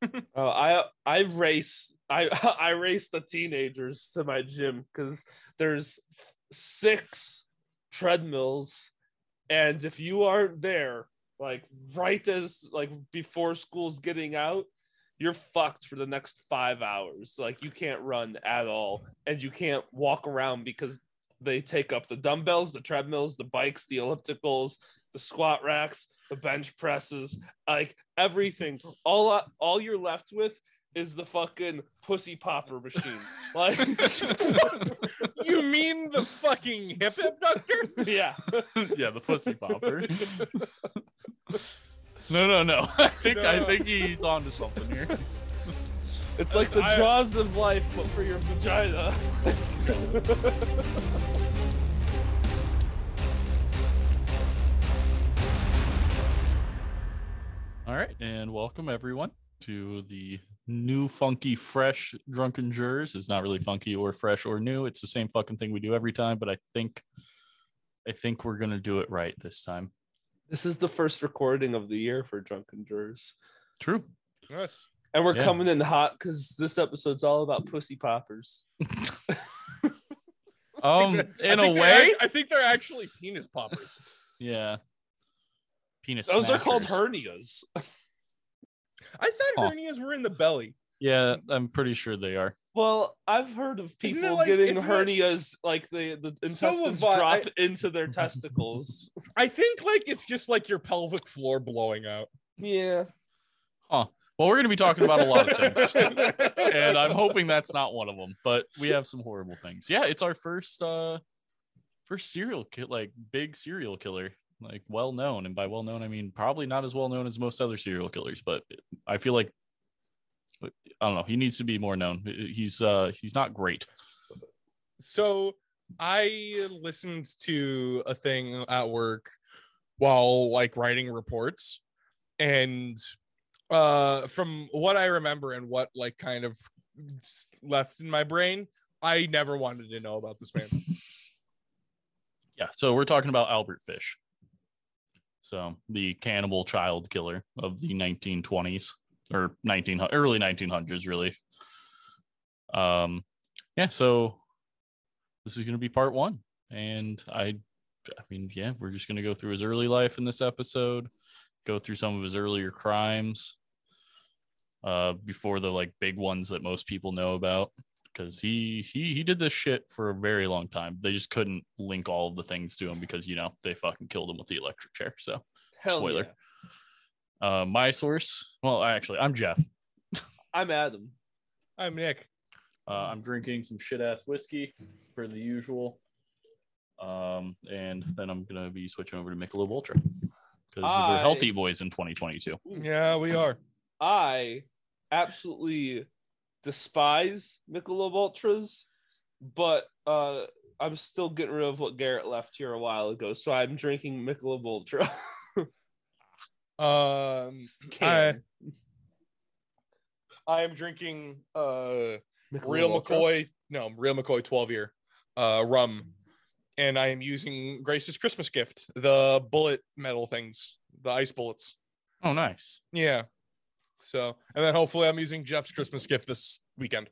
Oh, I I race I I race the teenagers to my gym because there's six treadmills, and if you aren't there, like right as like before school's getting out, you're fucked for the next five hours. Like you can't run at all, and you can't walk around because they take up the dumbbells, the treadmills, the bikes, the ellipticals, the squat racks, the bench presses, like everything. All all you're left with is the fucking pussy popper machine. Like you mean the fucking hip abductor? yeah. yeah, the pussy popper. no, no, no. I think I No. think he's onto something here. It's like the jaws of life, but for your vagina. All right, and welcome everyone to the new funky fresh drunken jurors. It's not really funky or fresh or new. It's the same fucking thing we do every time, but I think I think we're gonna do it right this time. This is the first recording of the year for Drunken Jurors. True. Yes. And we're Yeah. coming in hot because this episode's all about pussy poppers. Um, in a way, ac- I think they're actually penis poppers. yeah. Penis. Those are called hernias. I thought Huh. hernias were in the belly. Yeah, I'm pretty sure they are. Well, I've heard of people like- getting isn't it- hernias, like the, the intestines have I- drop I- into their testicles. I think like it's just like your pelvic floor blowing out. yeah. Well, we're gonna be talking about a lot of things. and I'm hoping that's not one of them. But we have some horrible things. Yeah, it's our first uh first serial kill like big serial killer, like well known. And by well known, I mean probably not as well known as most other serial killers, but I feel like I don't know, he needs to be more known. He's uh he's not great. So I listened to a thing at work while like writing reports and uh from what I remember and what like kind of left in my brain, I never wanted to know about this man. Yeah, so we're talking about Albert Fish. So the cannibal child killer of the 1920s or 19 early 1900s, really. Um, yeah. So this is going to be part one, and I, I mean, yeah, we're just going to go through his early life in this episode, go through some of his earlier crimes, uh, before the like big ones that most people know about because he he he did this shit for a very long time. They just couldn't link all of the things to him because you know they fucking killed him with the electric chair. So Hell Spoiler. yeah. uh, my source, well, actually, I'm Jeff. I'm Adam. I'm Nick. Uh, I'm drinking some shit ass whiskey for the usual, um, and then I'm gonna be switching over to Michelob Ultra because I- we're healthy boys in 2022. Yeah, we are. I absolutely despise Michelob Ultras, but uh, I'm still getting rid of what Garrett left here a while ago. So I'm drinking Michelob Ultra. Um Can. I am drinking uh Michelob real Ultra? McCoy, no, real McCoy 12 year uh rum. And I am using Grace's Christmas gift, the bullet metal things, the ice bullets. Oh, nice. Yeah. So, and then hopefully I'm using Jeff's Christmas gift this weekend.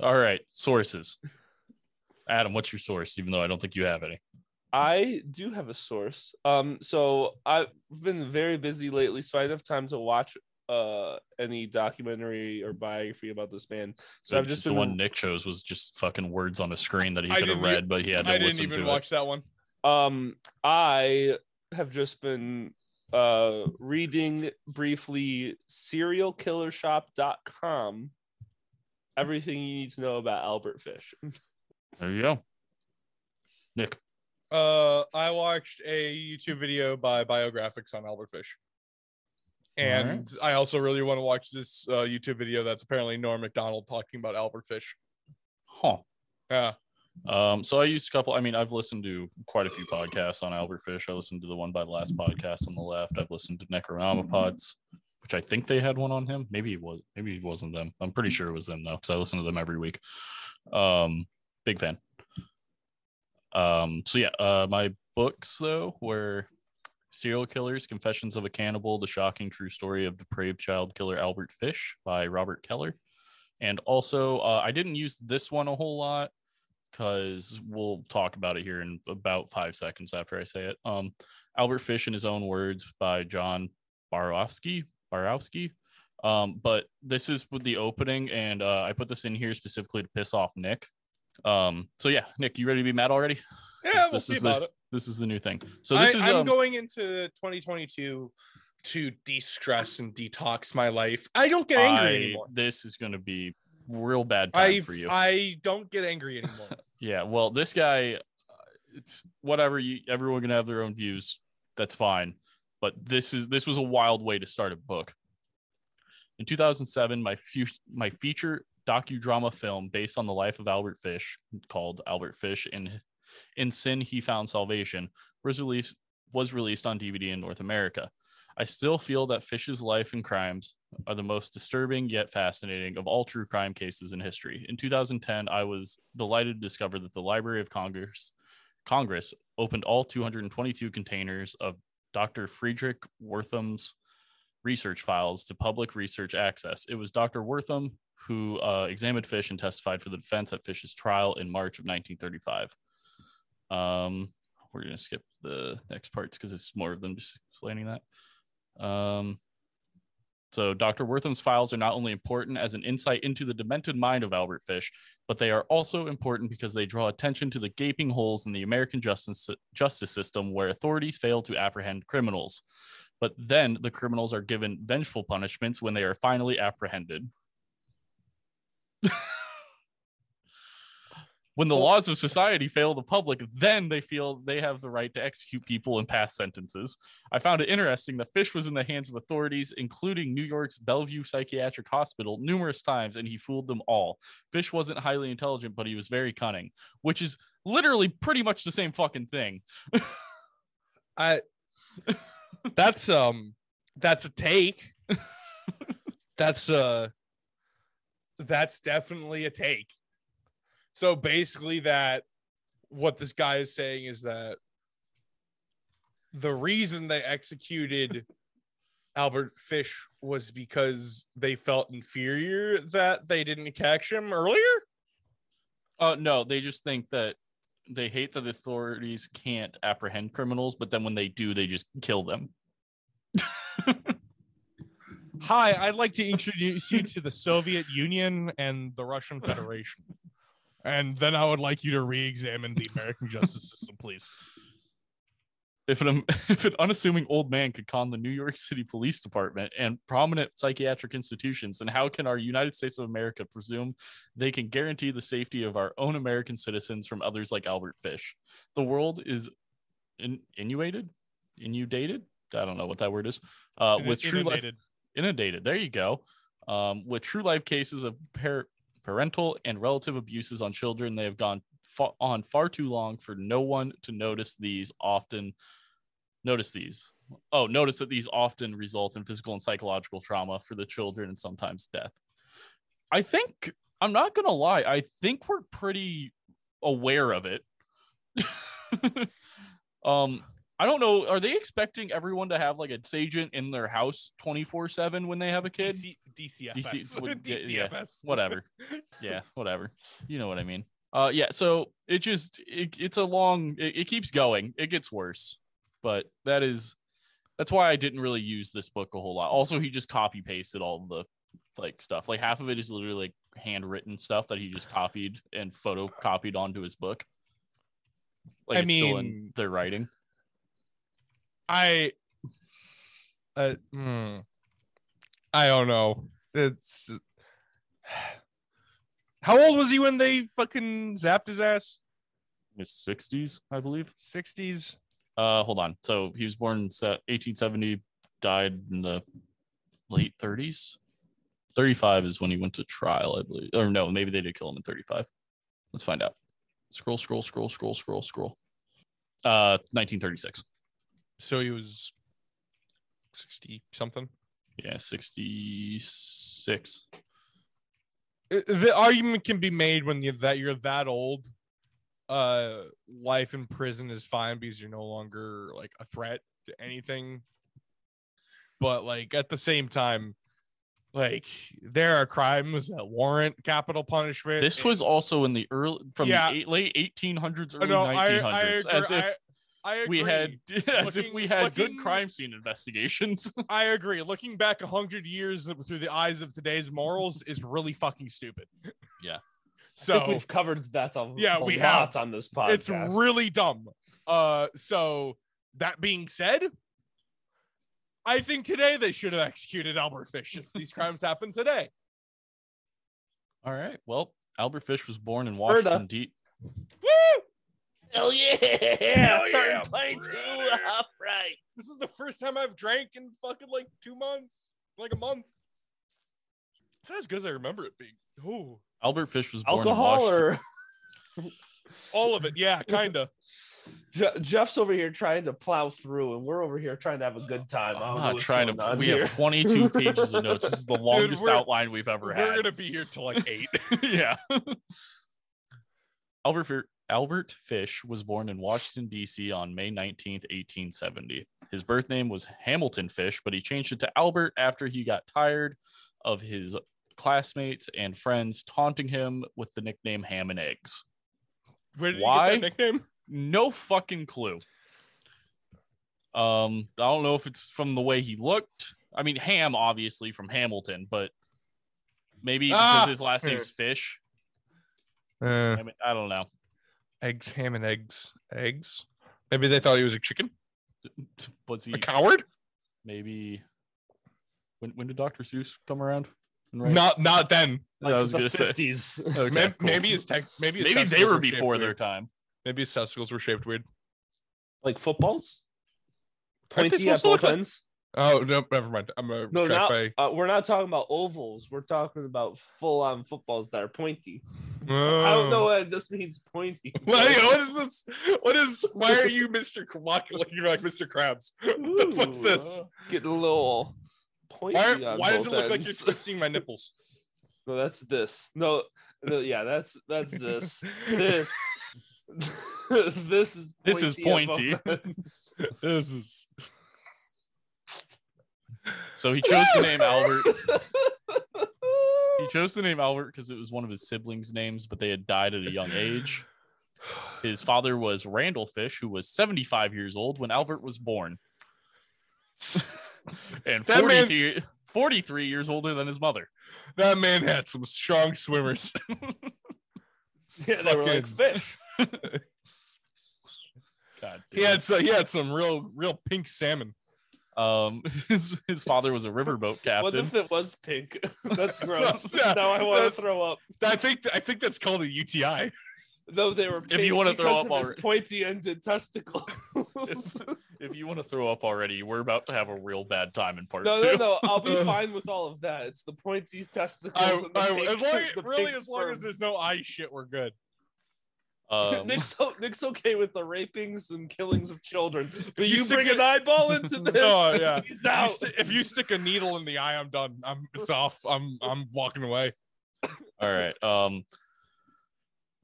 All right, sources. Adam, what's your source? Even though I don't think you have any. I do have a source. Um, so I've been very busy lately, so I do not have time to watch uh any documentary or biography about this man. So I've just the been one Nick chose was just fucking words on a screen that he I could have read, but he had to I didn't listen even to watch that one. um I have just been uh reading briefly serialkillershop.com everything you need to know about Albert Fish. There you go. Nick. Uh, I watched a YouTube video by Biographics on Albert Fish. And I also really want to watch this uh, YouTube video that's apparently Norm Macdonald talking about Albert Fish. Huh. Yeah. Um, so I used a couple. I mean, I've listened to quite a few podcasts on Albert Fish. I listened to the one by the last podcast on the left. I've listened to Necronomipods, which I think they had one on him. Maybe it was. Maybe it wasn't them. I'm pretty sure it was them though, because I listen to them every week. Um, big fan. Um, so yeah, uh, my books though were Serial Killers Confessions of a Cannibal The Shocking True Story of Depraved Child Killer Albert Fish by Robert Keller. And also, uh, I didn't use this one a whole lot because we'll talk about it here in about five seconds after I say it. Um, Albert Fish in his own words by John Borowski. Borowski. Um, but this is with the opening, and uh, I put this in here specifically to piss off Nick. Um, so yeah, Nick, you ready to be mad already? Yeah, This- we'll this see is about the, it. This is the new thing. So this I, is I'm um, going into 2022 to de-stress and detox my life. I don't get angry I- anymore. This is going to be real bad time I for you. I don't get angry anymore. Yeah, well, this guy, it's whatever. You everyone can have their own views. That's fine. But this is this was a wild way to start a book. In 2007, my my feature docudrama film based on the life of Albert Fish, called Albert Fish in in Sin He Found Salvation, was released was released on DVD in North America. I still feel that Fish's life and crimes are the most disturbing yet fascinating of all true crime cases in history. In 2010, I was delighted to discover that the Library of Congress Congress opened all 222 containers of Dr. Friedrich Wertham's research files to public research access. It was Dr. Wertham who uh, examined Fish and testified for the defense at Fish's trial in March of 1935. Um, we're going to skip the next parts because it's more of them just explaining that. Um, so Dr. Wertham's files are not only important as an insight into the demented mind of Albert Fish, but they are also important because they draw attention to the gaping holes in the American justice justice system where authorities fail to apprehend criminals. But then the criminals are given vengeful punishments when they are finally apprehended. when the laws of society fail the public, then they feel they have the right to execute people and pass sentences. I found it interesting that Fish was in the hands of authorities, including New York's Bellevue Psychiatric Hospital, numerous times, and he fooled them all. Fish wasn't highly intelligent, but he was very cunning, which is literally pretty much the same fucking thing. I that's um that's a take. that's uh that's definitely a take. So basically that what this guy is saying is that the reason they executed Albert Fish was because they felt inferior that they didn't catch him earlier. Uh, no, they just think that they hate that the authorities can't apprehend criminals, but then when they do, they just kill them. Hi, I'd like to introduce you to the Soviet Union and the Russian Federation. And then I would like you to re-examine the American justice system, please. If an if an unassuming old man could con the New York City Police Department and prominent psychiatric institutions, then how can our United States of America presume they can guarantee the safety of our own American citizens from others like Albert Fish? The world is in, inundated, inundated. I don't know what that word is. Uh, with true life Inundated. inundated. There you go. Um, with true life cases of par- parental and relative abuses on children, they have gone fa- on far too long for no one to notice these often. Notice these. Oh, notice that these often result in physical and psychological trauma for the children and sometimes death. I think I'm not gonna lie. I think we're pretty aware of it. um, I don't know. Are they expecting everyone to have like a agent in their house 24 7 when they have a kid? DC, DCFS. DC would- yeah. DCFS. Whatever. yeah, whatever. You know what I mean. Uh, yeah. So it just it, it's a long. It, it keeps going. It gets worse, but that is that's why I didn't really use this book a whole lot. Also, he just copy pasted all the like stuff. Like half of it is literally like handwritten stuff that he just copied and photocopied onto his book. Like I it's still in their writing. I uh, hmm. I don't know. It's how old was he when they fucking zapped his ass? His 60s, I believe. 60s. Uh, hold on. So he was born in 1870, died in the late 30s. 35 is when he went to trial, I believe. Or no, maybe they did kill him in 35. Let's find out. Scroll, scroll, scroll, scroll, scroll, scroll. Uh, 1936. So he was 60 something. Yeah, 66. Uh, The argument can be made when you that you're that old. Uh, life in prison is fine because you're no longer like a threat to anything. But like at the same time, like there are crimes that warrant capital punishment. This was also in the early from Yeah. the eight, late 1800s, early no, 1900s, I agree. as if I, I we had agree. as if we had good crime scene investigations. I agree. Looking back a hundred years through the eyes of today's morals is really fucking stupid. Yeah. I think So we've covered that a, Yeah, a we lot have. on this podcast. it's really dumb. Uh, so that being said, I think today they should have executed Albert Fish if these crimes happened today. All right. Well, Albert Fish was born in Washington, D. Woo! Hell yeah! Hell Starting yeah, 22 brother. off right. This is the first time I've drank in fucking like two months, like a month. It's not as good as I remember it being. Ooh, Albert Fish was born Alcohol in Washington. or all of it. Yeah, kinda. Je- Jeff's over here trying to plow through, and we're over here trying to have a good time. I don't I'm not trying to. We here. have 22 pages of notes. This is the longest we're- outline we've ever had. We're gonna be here till like eight. yeah. Albert Fi- Albert Fish was born in Washington D.C. on May 19, 1870. His birth name was Hamilton Fish, but he changed it to Albert after he got tired of his classmates and friends taunting him with the nickname Ham and Eggs. Where did you Why? nickname? No fucking clue. Um, I don't know if it's from the way he looked. I mean, Ham, obviously from Hamilton, but maybe because Ah! his last name's Fish. Uh, I mean, I don't know. Eggs, ham, and eggs. Eggs. Maybe they thought he was a chicken. Was he A coward? maybe? When when did Dr. Seuss come around? and write? Not not then. I was the gonna say. Okay, Maybe, cool. maybe his tech. Maybe his maybe they testicles were before their weird. time. Maybe his testicles were shaped weird. like footballs, Aren't pointy at supposed to both like- ends. Oh no, never mind. I'm a No, track not, by. uh, we're not talking about ovals. We're talking about full-on footballs that are pointy. I Oh. don't know what this means. Pointy. What, what is this? What is? Why are you Mr. K- looking like Mr. Krabs? What the fuck's this? uh, Getting a little pointy. Why, on why does it both look like you're ends. twisting my nipples? No, that's this. No, no, yeah, that's that's this. This. this is This is pointy at both ends. this is. So he chose the name Albert. He chose the name Albert because it was one of his siblings' names, but they had died at a young age. His father was Randall Fish, who was 75 years old when Albert was born, and That man- 43, 43 years older than his mother. That man had some strong swimmers. Yeah, they were like fish. God he had so he had some real real pink salmon. Um his, his father was a riverboat captain. What if it was pink? That's gross. yeah, now I want to throw up. I think I think that's called a UTI. No, they were. Pink you wanna throw up already. pointy-ended testicle. If you want to throw up already, we're about to have a real bad time in part no, two. no, no. No. I'll be fine with all of that. It's the pointy testicles. I, I, pink, as long really as long as there's no eye shit, we're good. Um, Nick's Nick's okay with the rapings and killings of children, but you you, stick bring an eyeball into this. Oh, yeah. he's If you, out. sti- if you stick a needle in the eye, I'm done. I'm it's off. I'm I'm walking away. all right. Um.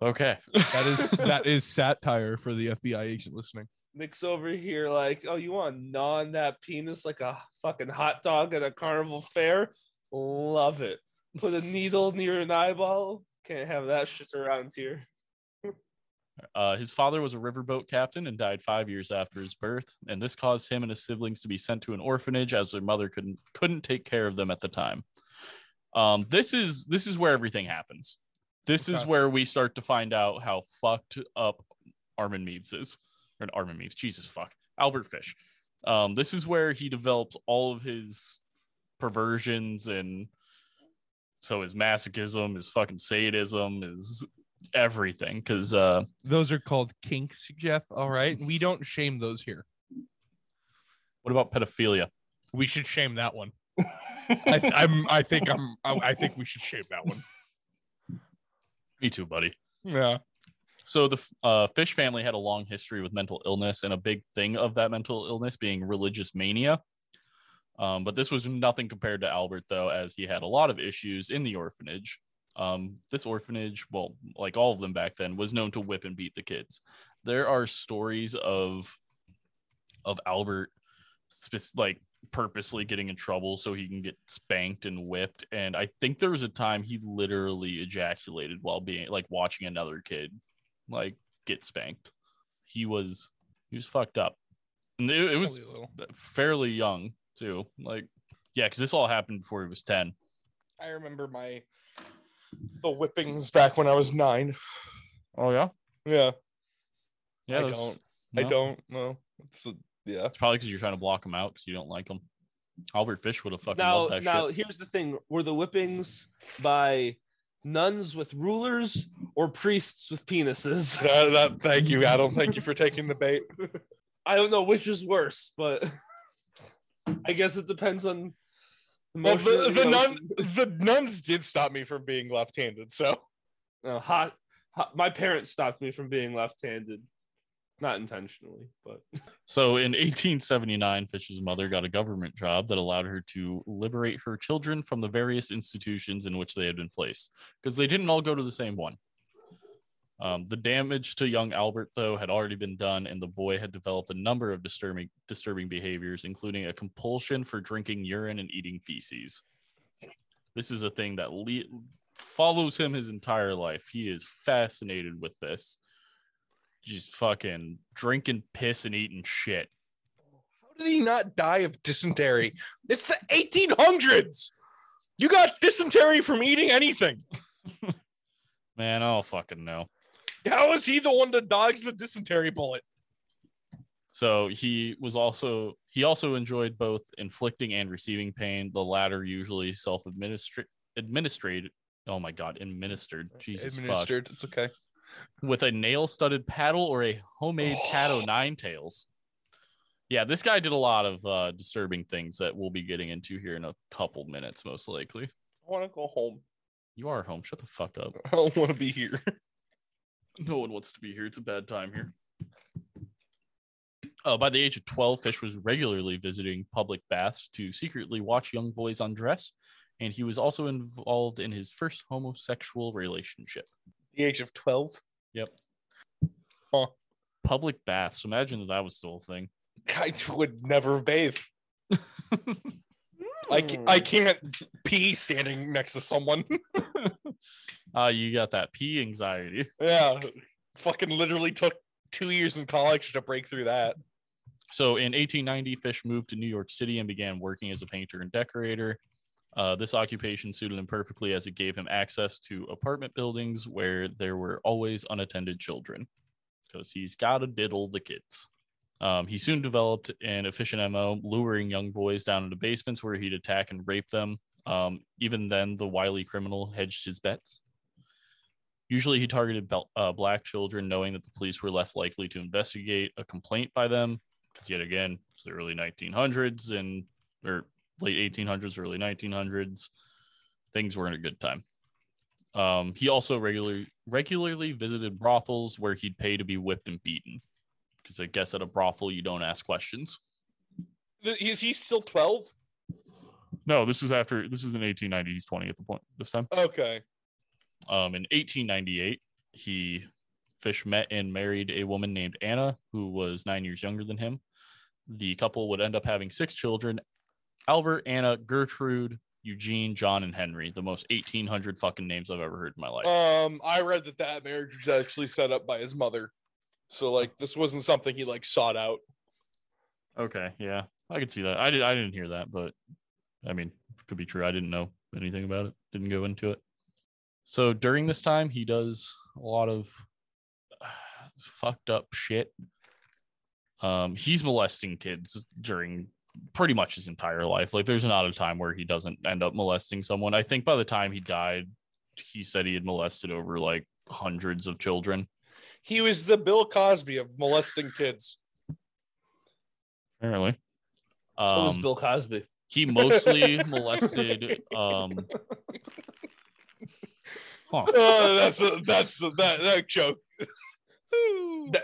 Okay. That is that is satire for the FBI agent listening. Nick's over here like, oh, you want to gnaw on that penis like a fucking hot dog at a carnival fair? Love it. Put a needle near an eyeball. Can't have that shit around here. Uh, his father was a riverboat captain and died five years after his birth, and this caused him and his siblings to be sent to an orphanage as their mother couldn't couldn't take care of them at the time. Um, this is this is where everything happens. This is where we start to find out how fucked up Armin Meiwes is, or Armin Meiwes, Jesus fuck, Albert Fish. Um, this is where he develops all of his perversions and so his masochism, his fucking sadism, his everything. Because uh, Those are called kinks, Jeff. All right, we don't shame those here. what about pedophilia? We should shame that one. I, I'm. I think I'm. I, I think we should shame that one. Me too, buddy. Yeah. So the uh, Fish family had a long history with mental illness, and a big thing of that mental illness being religious mania. Um, but this was nothing compared to Albert, though, as he had a lot of issues in the orphanage. Um, this orphanage, well, like all of them back then, was known to whip and beat the kids. There are stories of of Albert like purposely getting in trouble so he can get spanked and whipped. And I think there was a time he literally ejaculated while being like watching another kid like get spanked. He was he was fucked up, and it, it was Probably a little. fairly young too. Like yeah, because this all happened before he was ten. I remember my the whippings back when I was nine. Oh yeah, Yeah, yeah. I that's- don't. I don't know. It's a, yeah. It's probably because you're trying to block them out because you don't like them. Albert Fish would have fucking now loved that now shit. here's the thing were the whippings by nuns with rulers or priests with penises That, that, thank you, Adam. Thank you for taking the bait. i don't know which is worse but i guess it depends on Well, the, the nun the nuns did stop me from being left-handed. So Uh, hot, hot my parents stopped me from being left-handed not intentionally but So in 1879, Fish's mother got a government job that allowed her to liberate her children from the various institutions in which they had been placed because they didn't all go to the same one. Um, the damage to young Albert, though, had already been done, and the boy had developed a number of disturbing disturbing behaviors, including a compulsion for drinking urine and eating feces. This is a thing that le- follows him his entire life. He is fascinated with this. Just fucking drinking piss and eating shit. how did he not die of dysentery? It's the 1800s. You got dysentery from eating anything. Man, I don't fucking know. How is he the one to dodge the dysentery bullet? So he was also he also enjoyed both inflicting and receiving pain. The latter usually self-administered administered. Oh my god, administered. Jesus fuck. Administered. It's okay. With a nail-studded paddle or a homemade Cato nine tails. Yeah, this guy did a lot of uh, disturbing things that we'll be getting into here in a couple minutes, most likely. I want to go home. You are home. Shut the fuck up. I don't want to be here. No one wants to be here. It's a bad time here. Uh, by the age of 12, Fish was regularly visiting public baths to secretly watch young boys undress, and he was also involved in his first homosexual relationship. The age of 12. Yep. Public baths. Imagine that that was still a thing. I would never bathe. I, I can't pee standing next to someone. Uh, you got that pee anxiety. yeah. Fucking literally took two years in college to break through that. So in 1890, Fish moved to New York City and began working as a painter and decorator. Uh, this occupation suited him perfectly as it gave him access to apartment buildings where there were always unattended children because he's got to diddle the kids. Um, he soon developed an efficient MO, luring young boys down into basements where he'd attack and rape them. Um, even then, the wily criminal hedged his bets. Usually, he targeted uh, black children, knowing that the police were less likely to investigate a complaint by them. Because yet again, it's the early 1900s and or late 1800s, early 1900s. Things weren't a good time. Um, he also regularly regularly visited brothels where he'd pay to be whipped and beaten. Because I guess at a brothel you don't ask questions. Is he still 12? No, this is after this is in 1890. He's 20 at the point this time. Okay. Um, in 1898, he Fish met and married a woman named Anna, who was nine years younger than him. The couple would end up having six children: Albert, Anna, Gertrude, Eugene, John, and Henry. The most 1800 fucking names I've ever heard in my life. Um, I read that that marriage was actually set up by his mother. So like this wasn't something he like sought out. okay, yeah, I could see that. I did. I didn't hear that, but I mean, could be true. I didn't know anything about it. Didn't go into it. So during this time, he does a lot of fucked up shit. Um, he's molesting kids during pretty much his entire life. Like, there's not a time where he doesn't end up molesting someone. I think by the time he died, he said he had molested over like hundreds of children. He was the Bill Cosby of molesting kids. Apparently, so was um, bill cosby he mostly molested. Um, huh. Oh, that's a, that's a, that that joke.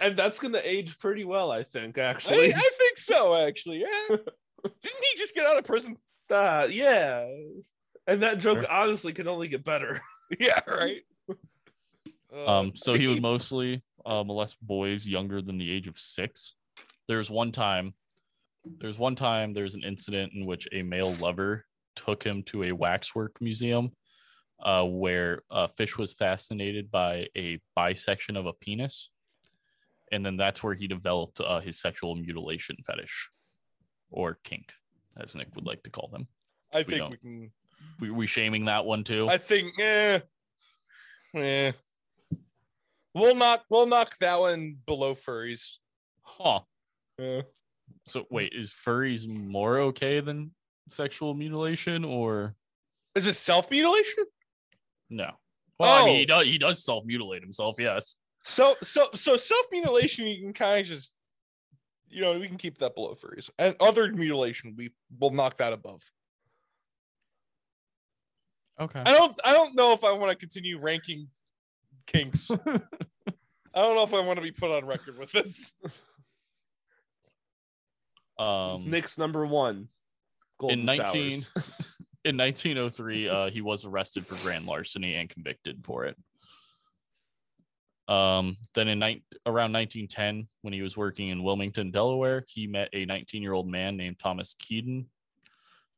And that's gonna age pretty well i think actually I think so, actually. Yeah. Didn't he just get out of prison? Uh, yeah and that joke Sure. honestly can only get better Yeah, right. Uh, Um, so he would mostly uh, molest boys younger than the age of six. There's one time There's one time there's an incident in which a male lover took him to a waxwork museum uh, where uh, Fish was fascinated by a bisection of a penis. And then that's where he developed uh, his sexual mutilation fetish or kink, as Nick would like to call them. I We think we can. We, we shaming that one too? I think, yeah. eh. We'll knock. We'll knock that one below furries. huh. Yeah. So wait, is furries more okay than sexual mutilation or Is it self mutilation? no? Well, I mean, Oh. he does he does self mutilate himself, yes. So so so self mutilation you can kind of just you know we can keep that below furries and other mutilation we will knock that above. Okay. I don't I don't know if I want to continue ranking kinks. I don't know if I want to be put on record with this. Um Nick's number one. Golden 19 showers. in 1903 uh he was arrested for grand larceny and convicted for it um then in ni- around 1910 when he was working in wilmington delaware he met a 19 year old man named thomas keaton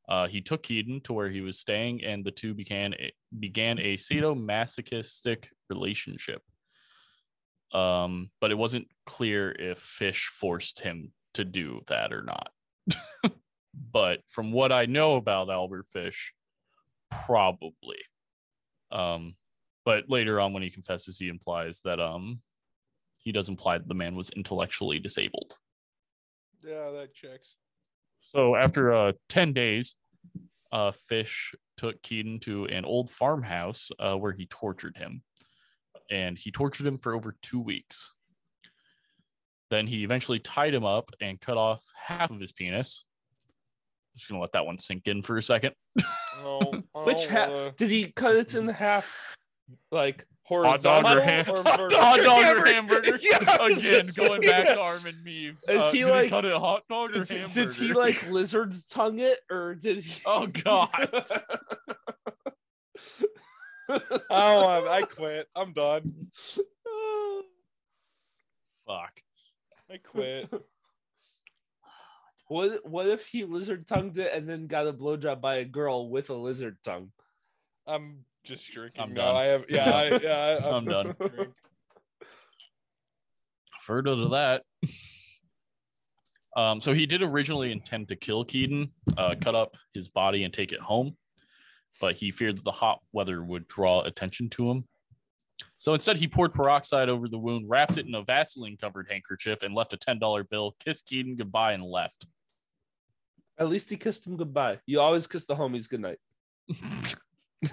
uh, he took Keaton to where he was staying, and the two began a, began a sadomasochistic relationship. Um, but it wasn't clear if Fish forced him to do that or not. but from what I know about Albert Fish, probably. Um, but later on, when he confesses, he implies that um, he does imply that the man was intellectually disabled. Yeah, that checks. So after uh, 10 days, uh, Fish took Keaton to an old farmhouse uh, where he tortured him. And he tortured him for over two weeks. Then he eventually tied him up and cut off half of his penis. Just gonna let that one sink in for a second. No, Which half wanna- did he cut it in half? Like Hot dog or ham- or Hot dog or hamburger. hamburger? Yeah, Again, going back to. Armin Meiwes. Is Uh, he did like- cut it a hot dog or Did, hamburger? did he like lizard's tongue it or did he? Oh god. I don't. I quit. I'm done. Fuck. I quit. What what if he lizard tongued it and then got a blowjob by a girl with a lizard tongue? I'm just drinking. I'm now. done. I have. Yeah. I, yeah. I, I'm done. drink. Further to that. Um, so he did originally intend to kill Keaton, uh, cut up his body and take it home, but he feared that the hot weather would draw attention to him. So instead, he poured peroxide over the wound, wrapped it in a Vaseline covered handkerchief, and left a $10 bill, kissed Keaton goodbye, and left. At least he kissed him goodbye. You always kiss the homies goodnight.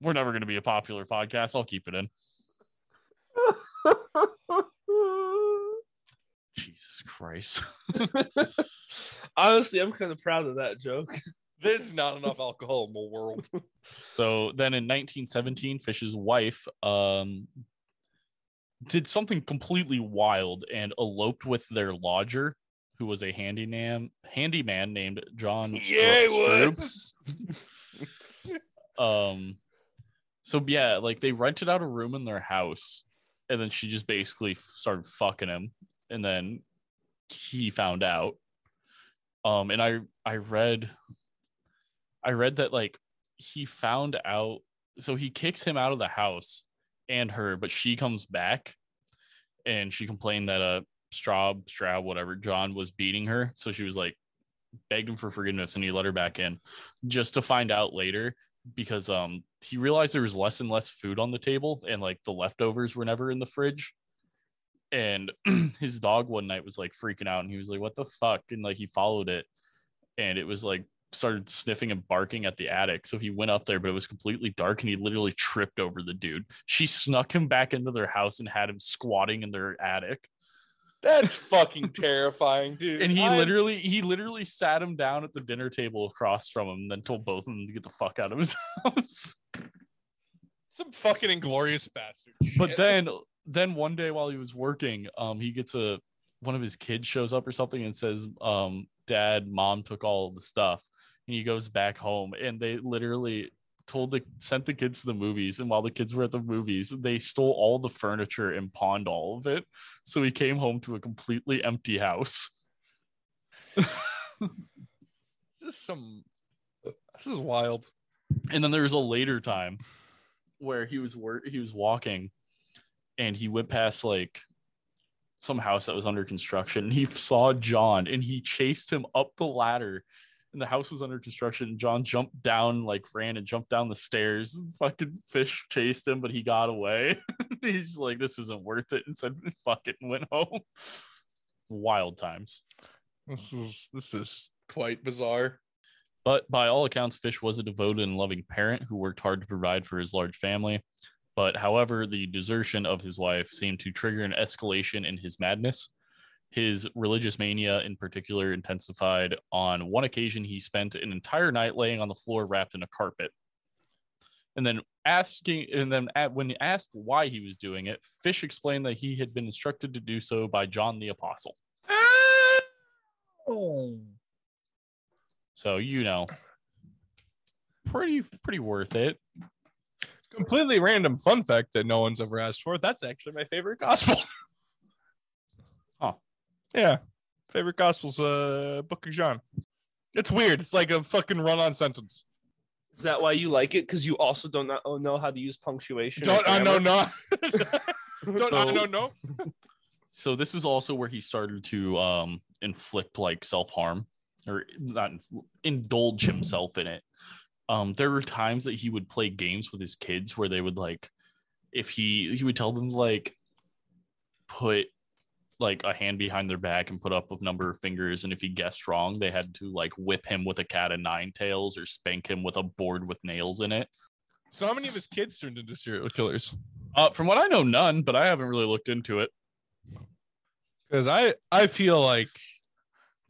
We're never going to be a popular podcast. I'll keep it in. Jesus Christ. Honestly, I'm kind of proud of that joke. There's not enough alcohol in the world. So then in 1917, Fish's wife um, did something completely wild and eloped with their lodger, who was a handyman handyman named John Yeah, it was. Um, so yeah, like they rented out a room in their house, and then she just basically started fucking him, and then he found out. Um, and I I read, I read that like he found out, so he kicks him out of the house and her, but she comes back, and she complained that uh Straub Straub whatever John was beating her, so she was like begged him for forgiveness, and he let her back in, just to find out later because um he realized there was less and less food on the table and like the leftovers were never in the fridge. And his dog one night was like freaking out and he was like what the fuck? And like he followed it and it was like started sniffing and barking at the attic. So he went up there but it was completely dark and he literally tripped over the dude. She snuck him back into their house and had him squatting in their attic. That's fucking terrifying, dude. and he I'm- literally he literally sat him down at the dinner table across from him and then told both of them to get the fuck out of his house. Some fucking inglorious bastard. but then then one day while he was working um he gets a one of his kids shows up or something and says um dad mom took all the stuff and he goes back home and they literally told the sent the kids to the movies, and while the kids were at the movies, they stole all the furniture and pawned all of it. So he came home to a completely empty house. This is some. This is wild. And then there was a later time where he was wor- he was walking, and he went past like some house that was under construction. And he saw John, and he chased him up the ladder. And the house was under construction. And John jumped down, like ran and jumped down the stairs. Fucking fish chased him, but he got away. He's like, "This isn't worth it," and said, "Fuck it," and went home. Wild times. This is this is quite bizarre. But by all accounts, Fish was a devoted and loving parent who worked hard to provide for his large family. But however, the desertion of his wife seemed to trigger an escalation in his madness. His religious mania, in particular, intensified. On one occasion, he spent an entire night laying on the floor wrapped in a carpet. And then asking, and then at, when asked why he was doing it, Fish explained that he had been instructed to do so by John the Apostle. So you know, pretty pretty worth it. Completely random fun fact that no one's ever asked for. That's actually my favorite gospel. Huh. Yeah. Favorite gospel's uh Book of John. It's weird. It's like a fucking run-on sentence. Is that why you like it? Because you also don't know, know how to use punctuation. Don't I know grammar? no. don't I So- know no. So this is also where he started to um inflict like self harm or not indulge himself in it. Um, there were times that he would play games with his kids where they would like, if he he would tell them like put like a hand behind their back and put up a number of fingers, and if he guessed wrong, they had to like whip him with a cat of nine tails or spank him with a board with nails in it. So how many of his kids turned into serial killers? Uh, from what I know, none, but I haven't really looked into it. Because I I feel like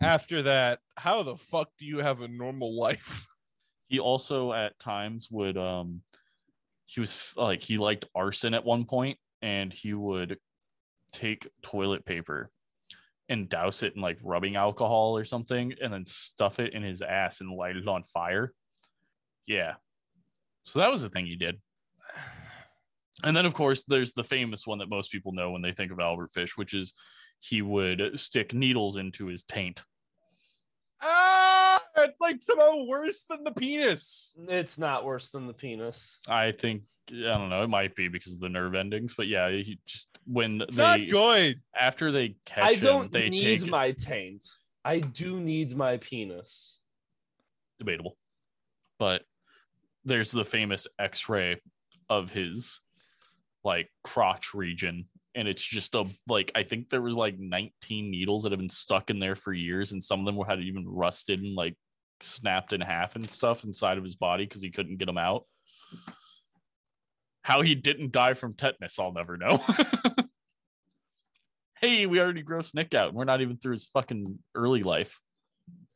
after that, how the fuck do you have a normal life? he also at times would um he was like he liked arson at one point and he would take toilet paper and douse it in like rubbing alcohol or something and then stuff it in his ass and light it on fire. Yeah. So that was the thing he did. And then of course there's the famous one that most people know when they think of albert fish which is he would stick needles into his taint. Ah, it's like somehow worse than the penis. It's not worse than the penis. I think I don't know. It might be because of the nerve endings, but yeah, he just when It's they not good. after they catch I don't they need take my taint. I do need my penis. debatable, but there's the famous X-ray of his like crotch region, and it's just a like I think there was like 19 needles that have been stuck in there for years, and some of them were had even rusted and like snapped in half and stuff inside of his body because he couldn't get them out. How he didn't die from tetanus, I'll never know. hey, we already grossed Nick out. and We're not even through his fucking early life.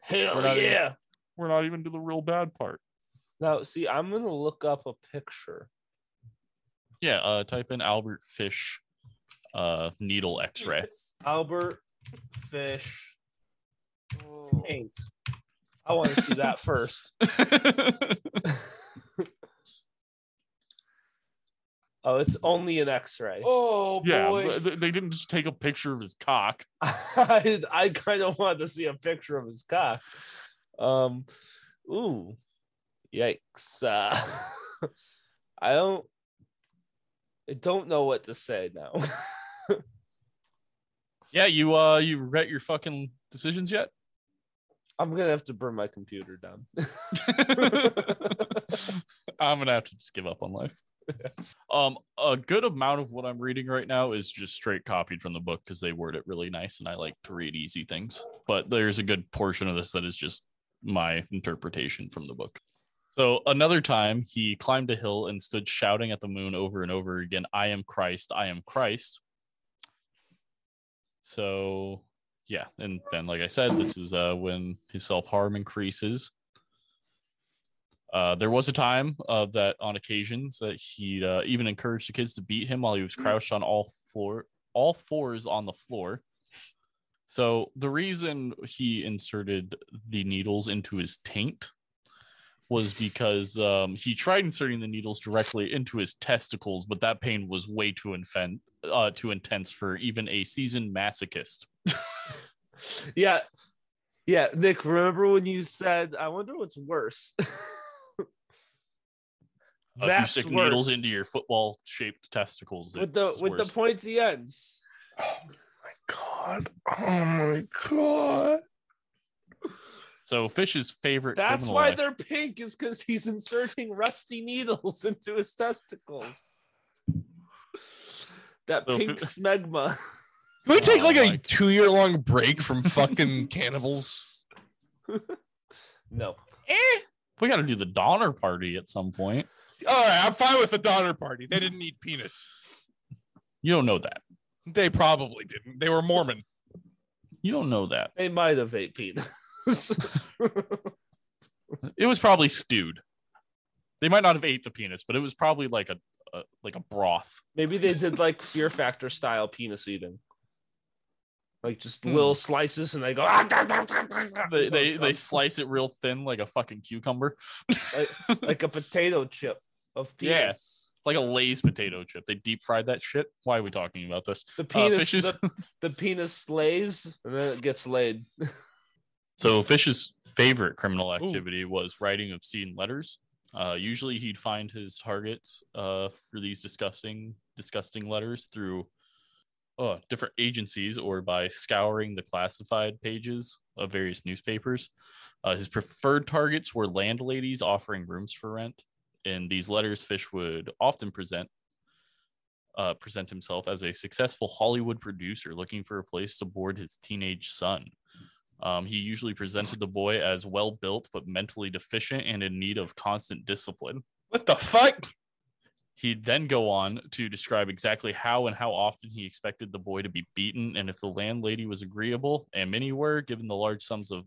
Hell We're not even- yeah. We're not even to the real bad part. Now, see, I'm gonna look up a picture. Yeah, uh, type in Albert Fish uh, needle X-ray. Albert Fish taint. I want to see that first. Oh, it's only an X-ray. Oh yeah, boy. but they didn't just take a picture of his cock. I, I kind of wanted to see a picture of his cock. Um, ooh, yikes! Uh, I don't, I don't know what to say now. Yeah, you uh, you regret your fucking decisions yet? I'm gonna have to burn my computer down. I'm gonna have to just give up on life. Um, a good amount of what I'm reading right now is just straight copied from the book because they word it really nice, and I like to read easy things. But there's a good portion of this that is just my interpretation from the book. So another time, he climbed a hill and stood shouting at the moon over and over again, "I am Christ! I am Christ!" So yeah, and then like I said, this is uh when his self harm increases. Uh, there was a time uh, that on occasions that he uh, even encouraged the kids to beat him while he was crouched on all floor, all fours on the floor. So the reason he inserted the needles into his taint was because um, he tried inserting the needles directly into his testicles, but that pain was way too infen- uh, too intense for even a seasoned masochist. Yeah. Yeah, Nick, remember when you said, I wonder what's worse? If you stick needles into your football-shaped testicles with the with worse. the pointy ends. Oh my god. Oh my god. So Fish's favorite. That's why act- they're pink, is because he's inserting rusty needles into his testicles. That So pink fi- smegma. Can we take Oh like a my- two year long break from fucking cannibals? No. Eh, we got to do the Donner Party at some point. All right, I'm fine with the Donner Party. They didn't eat penis. You don't know that. They probably didn't. They were Mormon. You don't know that. They might have ate penis. It was probably stewed. They might not have ate the penis, but it was probably like a, a like a broth. Maybe they did like Fear Factor style penis eating. Like just Hmm. little slices and they go. They they, they slice it real thin like a fucking cucumber, like a potato chip of Yeah. penis. like a Lay's potato chip. They deep fried that shit. Why are we talking about this? The penis, fishes- the, the penis lays and then it gets laid. So Fish's favorite criminal activity was writing obscene letters. Uh, usually, he'd find his targets uh, for these disgusting, disgusting letters through uh, different agencies or by scouring the classified pages of various newspapers. Uh, his preferred targets were landladies offering rooms for rent. In these letters, Fish would often present uh, present himself as a successful Hollywood producer looking for a place to board his teenage son. Um, he usually presented the boy as well built but mentally deficient and in need of constant discipline. What the fuck? He'd then go on to describe exactly how and how often he expected the boy to be beaten, and if the landlady was agreeable, and many were, given the large sums of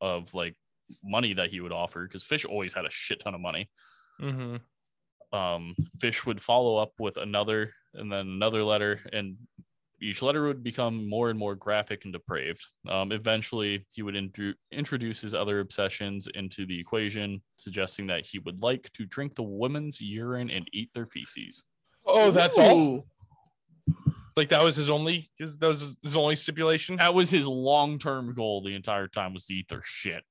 of like money that he would offer, because Fish always had a shit ton of money. Mm-hmm. Um, Fish would follow up with another and then another letter, and each letter would become more and more graphic and depraved. Um, eventually, he would intro- introduce his other obsessions into the equation, suggesting that he would like to drink the women's urine and eat their feces. Oh, that's all. Like that was his only. His, that was his only stipulation. That was his long-term goal the entire time was to eat their shit.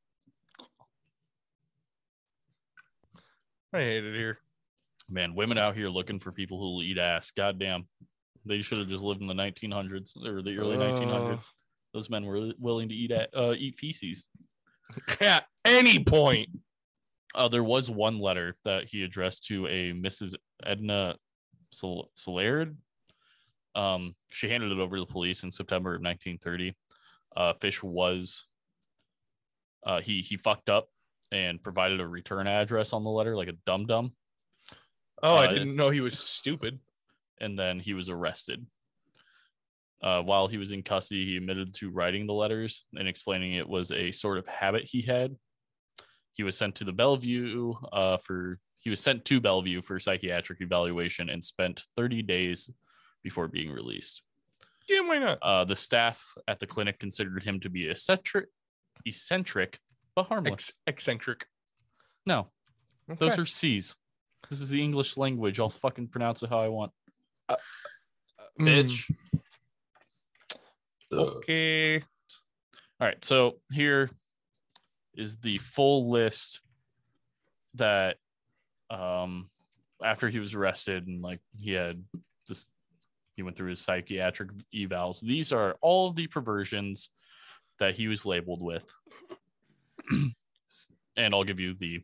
I hate it here. Man, women out here looking for people who will eat ass. Goddamn, they should have just lived in the 1900s or the early Uh. 1900s. Those men were willing to eat at, uh, eat feces. At any point. Uh, there was one letter that he addressed to a Mrs. Edna Sol- Solard. Um, she handed it over to the police in September of 1930. Uh, Fish was uh, he he fucked up and provided a return address on the letter, like a dum dum, Oh, I Uh, didn't know he was stupid. And then he was arrested. Uh, while he was in custody, he admitted to writing the letters and explaining it was a sort of habit he had. He was sent to the Bellevue uh, for he was sent to Bellevue for psychiatric evaluation and spent 30 days before being released. Yeah, why not? Uh, the staff at the clinic considered him to be eccentric, eccentric but harmless. Ex- eccentric. no, those are C's. This is the English language. I'll fucking pronounce it how I want. Mm, Bitch. Okay. All right, so here is the full list that um after he was arrested and like he had just he went through his psychiatric evals. These are all the perversions that he was labeled with. and I'll give you the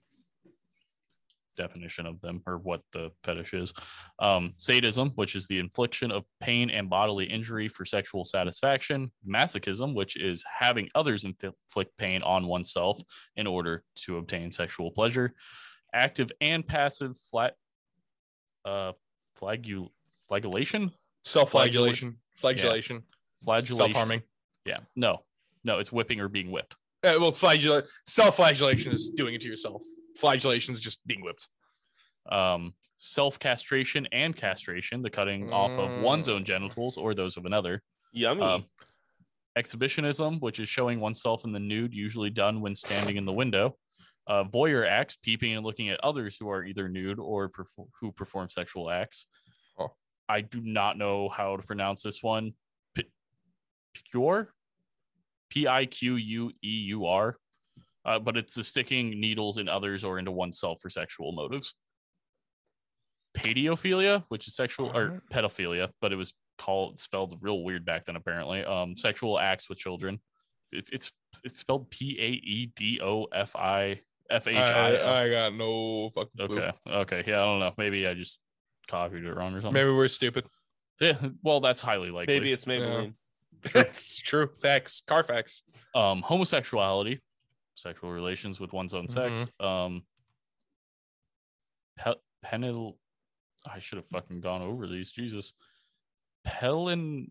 definition of them or what the fetish is. Um, sadism, which is the infliction of pain and bodily injury for sexual satisfaction. Masochism, which is having others inflict pain on oneself in order to obtain sexual pleasure. Active and passive flat uh flagul flagellation Self-flagellation. Flagellation. flagellation Self-harming. yeah no no it's whipping or being whipped Uh, well, flagella- self-flagellation is doing it to yourself. Flagellation is just being whipped. um self castration and castration the cutting off of one's own Mm. genitals or those of another Yummy. Um, exhibitionism, which is showing oneself in the nude, usually done when standing in the window. Uh, voyeur acts, peeping and looking at others who are either nude or perf- who perform sexual acts. Oh. I do not know how to pronounce this one. P- Picure? P I Q U E U R. Uh, but it's the sticking needles in others or into oneself for sexual motives. Pedophilia, which is sexual or pedophilia, but it was called spelled real weird back then apparently. Um, sexual acts with children. It's it's it's spelled P A E D O F I F H I. I, I got no fucking clue. Okay, okay, yeah, I don't know. Maybe I just copied it wrong or something. Maybe we're stupid. Yeah, well, that's highly likely. Maybe it's Maybelline. That's true. Facts. Carfax. um homosexuality sexual relations with one's own sex Mm-hmm. um pe- penil i should have fucking gone over these jesus peliniccio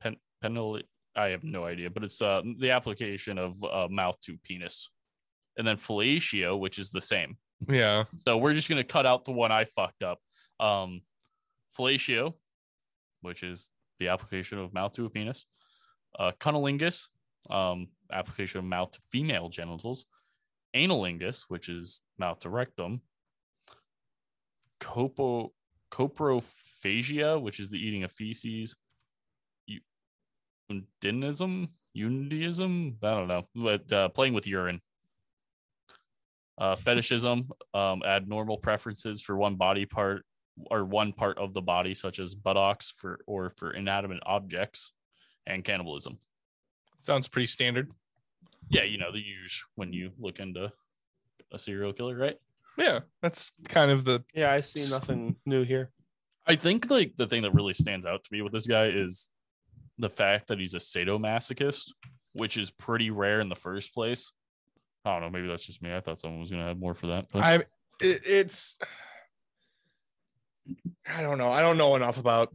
pen penil i have no idea but it's uh the application of uh, mouth to penis and then fellatio which is the same Yeah. so we're just gonna cut out the one I fucked up. Um, fellatio, which is the application of mouth to a penis. Uh, cunnilingus, um, application of mouth to female genitals. Analingus, which is mouth to rectum. Copo, coprophagia, which is the eating of feces. Undinism, undiism, I don't know, but uh, playing with urine uh, fetishism, um, abnormal preferences for one body part or one part of the body, such as buttocks for or for inanimate objects, and cannibalism. Sounds pretty standard. Yeah, you know the usual when you look into a serial killer, right? Yeah. That's kind of the Yeah, I see nothing new here. I think like the thing that really stands out to me with this guy is the fact that he's a sadomasochist, which is pretty rare in the first place. I don't know. Maybe that's just me. I thought someone was gonna have more for that. But I it, it's I don't know. I don't know enough about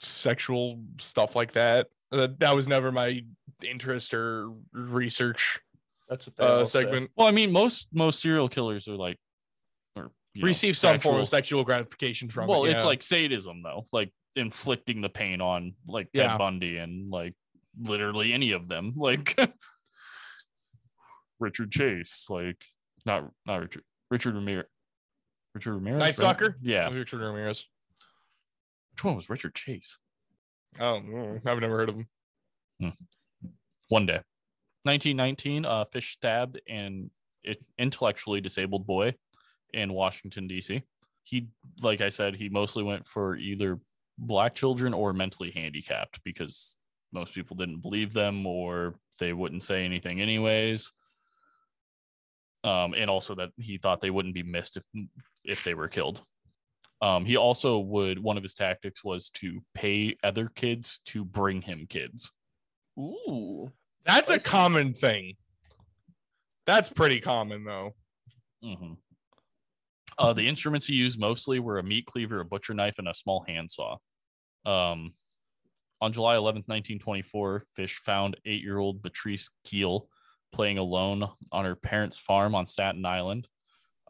sexual stuff like that. Uh, that was never my interest or research That's what they uh, all say. segment. well, I mean, most most serial killers are like, or you know, Receive some form of sexual gratification from well, it. it's yeah. like sadism though, like inflicting the pain on like Ted Yeah. Bundy and like literally any of them, like Richard Chase, like not not Richard Richard Ramirez. Richard Ramirez, Night right? Yeah, Richard Ramirez. which one was Richard Chase? Oh, mm, I've never heard of him. One day, 1919, a Fish stabbed an intellectually disabled boy in Washington D.C. He, like I said, he mostly went for either black children or mentally handicapped because most people didn't believe them or they wouldn't say anything anyways. Um, and also that he thought they wouldn't be missed if if they were killed. Um, he also would one of his tactics was to pay other kids to bring him kids. Ooh. That's a common thing. That's pretty common though. Mhm. Uh, the instruments he used mostly were a meat cleaver, a butcher knife, and a small handsaw. Um, on July 11th, 1924, Fish found eight year old Patrice Keel playing alone on her parents' farm on Staten Island.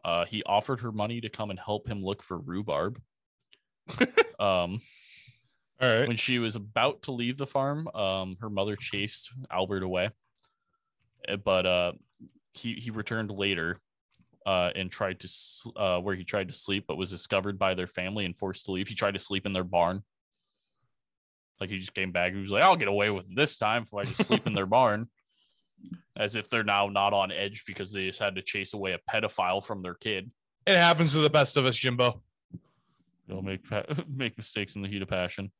Uh, he offered her money to come and help him look for rhubarb. um, All right. when she was about to leave the farm, um, her mother chased Albert away, Uh, but uh, he he returned later uh, and tried to uh, where he tried to sleep, but was discovered by their family and forced to leave. He tried to sleep in their barn. Like he just came back. He was like, "I'll get away with this time if I just sleep in their barn," as if they're now not on edge because they just had to chase away a pedophile from their kid. It happens to the best of us, Jimbo. They'll make make mistakes in the heat of passion.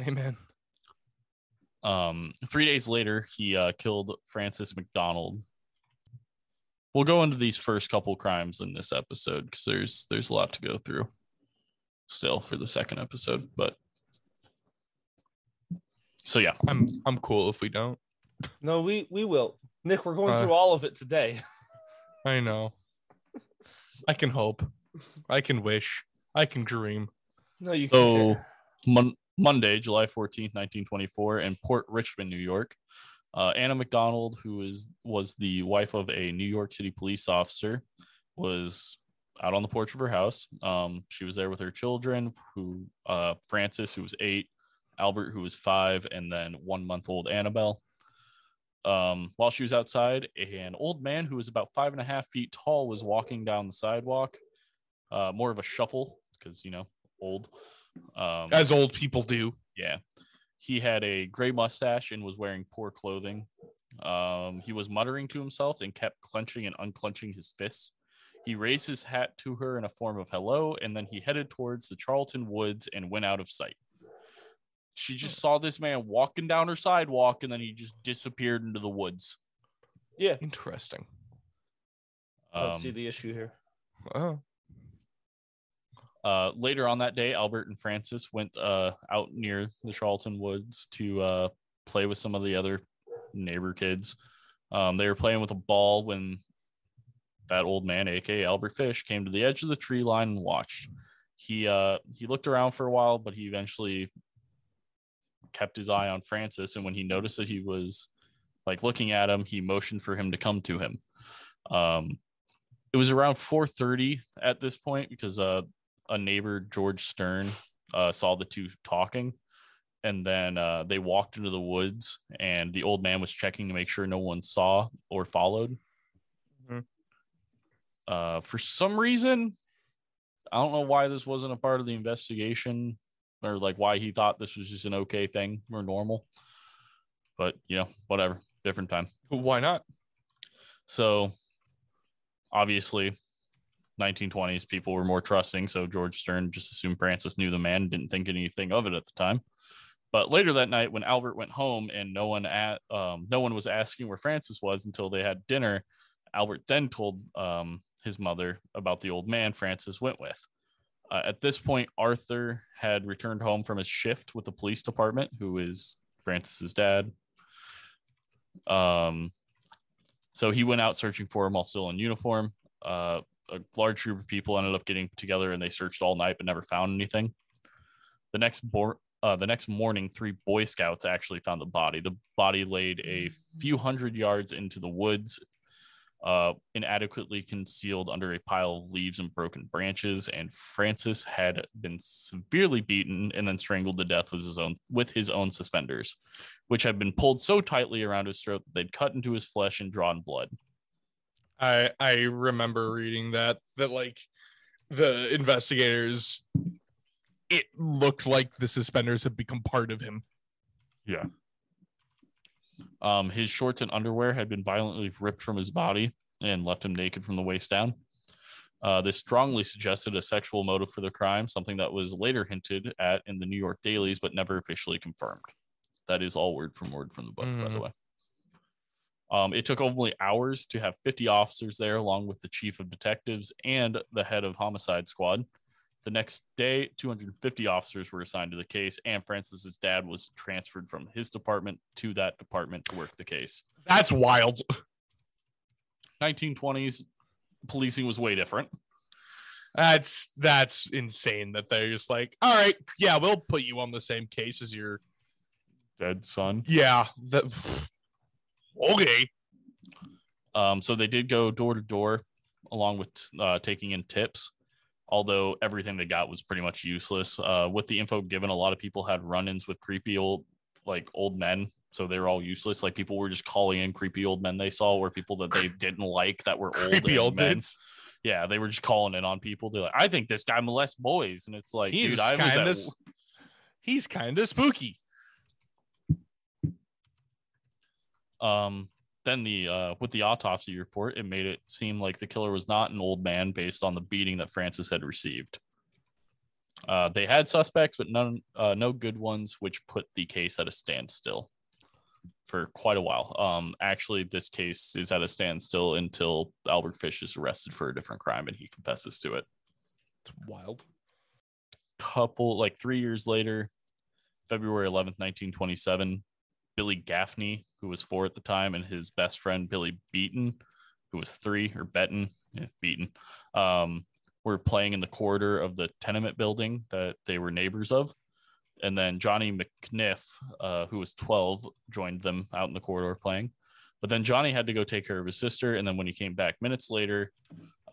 Amen. Um, three days later, he uh, killed Francis McDonald. We'll go into these first couple crimes in this episode because there's there's a lot to go through still for the second episode. But so yeah, I'm I'm cool if we don't. No, we we will. Nick, we're going Uh, through all of it today. I know. I can hope. I can wish. I can dream. No, you so can't. Mon- Monday, July 14th, 1924, in Port Richmond, New York. Uh, Anna McDonald, who is was the wife of a New York City police officer, was out on the porch of her house. Um, she was there with her children, who uh, Francis, who was eight, Albert, who was five, and then one month old Annabelle. Um, while she was outside, an old man who was about five and a half feet tall was walking down the sidewalk. Uh, more of a shuffle because you know old. Um, As old people do. yeah. He had a gray mustache and was wearing poor clothing. Um, he was muttering to himself and kept clenching and unclenching his fists. He raised his hat to her in a form of hello, and then he headed towards the Charlton Woods and went out of sight. She just saw this man walking down her sidewalk, and then he just disappeared into the woods. Yeah. Interesting. I don't Um, see the issue here. Oh. uh, later on that day, Albert and Francis went uh, out near the Charlton Woods to uh, play with some of the other neighbor kids. Um, they were playing with a ball when that old man, aka Albert Fish, came to the edge of the tree line and watched. He uh, he looked around for a while, but he eventually kept his eye on Francis. And when he noticed that he was like looking at him, he motioned for him to come to him. Um, it was around 4:30 at this point because uh, a neighbor, George Stern, uh, saw the two talking. And then uh, they walked into the woods, and the old man was checking to make sure no one saw or followed. Mhm. Uh, for some reason, I don't know why this wasn't a part of the investigation or like why he thought this was just an okay thing or normal. But, you know, whatever, different time. Why not? So obviously 1920s people were more trusting so george stern just assumed francis knew the man didn't think anything of it at the time but later that night when albert went home and no one at um, no one was asking where francis was until they had dinner albert then told um, his mother about the old man francis went with uh, at this point arthur had returned home from his shift with the police department who is francis's dad um so he went out searching for him while still in uniform. Uh, a large group of people ended up getting together and they searched all night but never found anything. The next uh, the next morning, three Boy Scouts actually found the body. The body laid a few hundred yards into the woods, uh, inadequately concealed under a pile of leaves and broken branches. And Francis had been severely beaten and then strangled to death with his own with his own suspenders, which had been pulled so tightly around his throat that they'd cut into his flesh and drawn blood. I I remember reading that that like the investigators it looked like the suspenders had become part of him. Um, his shorts and underwear had been violently ripped from his body and left him naked from the waist down. Uh, this strongly suggested a sexual motive for the crime, something that was later hinted at in the New York dailies but never officially confirmed. That is all word from word from the book, by the Mhm. way. Um, it took only hours to have 50 officers there, along with the chief of detectives and the head of homicide squad. The next day, 250 officers were assigned to the case, and Francis's dad was transferred from his department to that department to work the case. That's wild. 1920s policing was way different. That's that's insane that they're just like, all right, yeah, we'll put you on the same case as your Dead son. yeah. That okay. Um, so they did go door to door, along with uh, taking in tips. Although everything they got was pretty much useless. Uh, with the info given, a lot of people had run-ins with creepy old, like old men. So they were all useless. Like people were just calling in creepy old men they saw, or people that they didn't like that were old. Creepy old men. dudes. Yeah, they were just calling in on people. They're like, I think this guy molests boys, and it's like, He's dude, I was kind at, of he's kind of spooky. um then the uh with the autopsy report it made it seem like the killer was not an old man based on the beating that francis had received. Uh they had suspects but none uh no good ones which put the case at a standstill for quite a while. Um actually this case is at a standstill until albert fish is arrested for a different crime and he confesses to it. It's wild. couple like three years later february 11th 1927 billy gaffney who was four at the time and his best friend billy beaton who was three or beaton yeah, beaton um, were playing in the corridor of the tenement building that they were neighbors of and then johnny mcniff uh, who was 12 joined them out in the corridor playing but then johnny had to go take care of his sister and then when he came back minutes later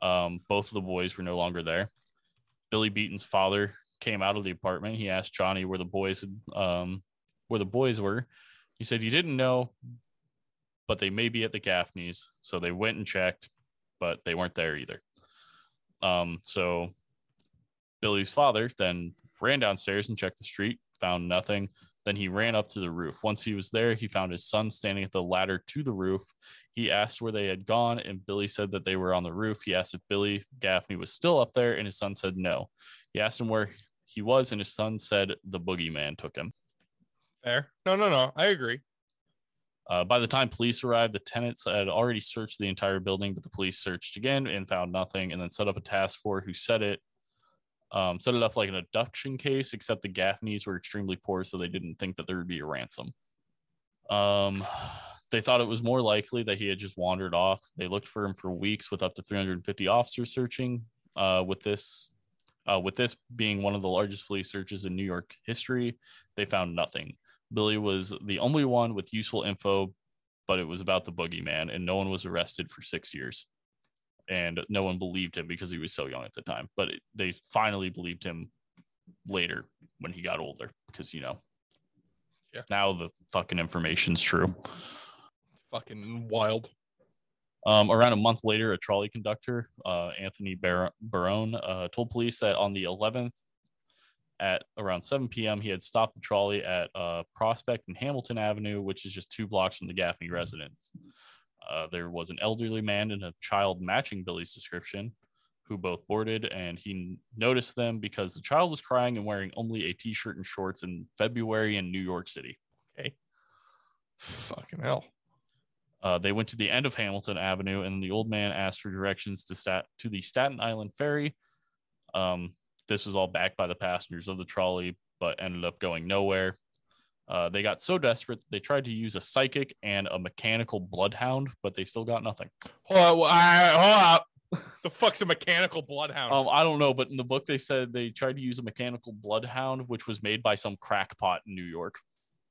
um, both of the boys were no longer there billy beaton's father came out of the apartment. He asked Johnny where the boys um, where the boys were. He said he didn't know, but they may be at the Gaffneys. So they went and checked, but they weren't there either. Um, so Billy's father then ran downstairs and checked the street, found nothing. Then he ran up to the roof. Once he was there, he found his son standing at the ladder to the roof. He asked where they had gone, and Billy said that they were on the roof. He asked if Billy Gaffney was still up there, and his son said no. He asked him where he was, and his son said the boogeyman took him. Fair. No, no, no. I agree. Uh, by the time police arrived, the tenants had already searched the entire building, but the police searched again and found nothing, and then set up a task force who set it um, set it up like an abduction case, except the Gaffneys were extremely poor, so they didn't think that there would be a ransom. Um, they thought it was more likely that he had just wandered off. They looked for him for weeks with up to 350 officers searching. Uh, with this, uh, with this being one of the largest police searches in New York history, they found nothing. Billy was the only one with useful info, but it was about the boogeyman, and no one was arrested for six years and no one believed him because he was so young at the time. But it, they finally believed him later when he got older because you know, Yeah. now the fucking information's true. Fucking wild. Um, around a month later, a trolley conductor, uh, Anthony Bar- Barone, uh, told police that on the 11th at around 7 p.m., he had stopped the trolley at uh, Prospect and Hamilton Avenue, which is just two blocks from the Gaffney residence. Uh, there was an elderly man and a child matching Billy's description who both boarded, and he noticed them because the child was crying and wearing only a t shirt and shorts in February in New York City. Okay. Fucking hell. Uh, they went to the end of Hamilton Avenue, and the old man asked for directions to stat to the Staten Island ferry. Um, this was all backed by the passengers of the trolley, but ended up going nowhere. Uh, they got so desperate they tried to use a psychic and a mechanical bloodhound, but they still got nothing. Hold I- hold up. the fuck's a mechanical bloodhound? Um, I don't know, but in the book they said they tried to use a mechanical bloodhound, which was made by some crackpot in New York.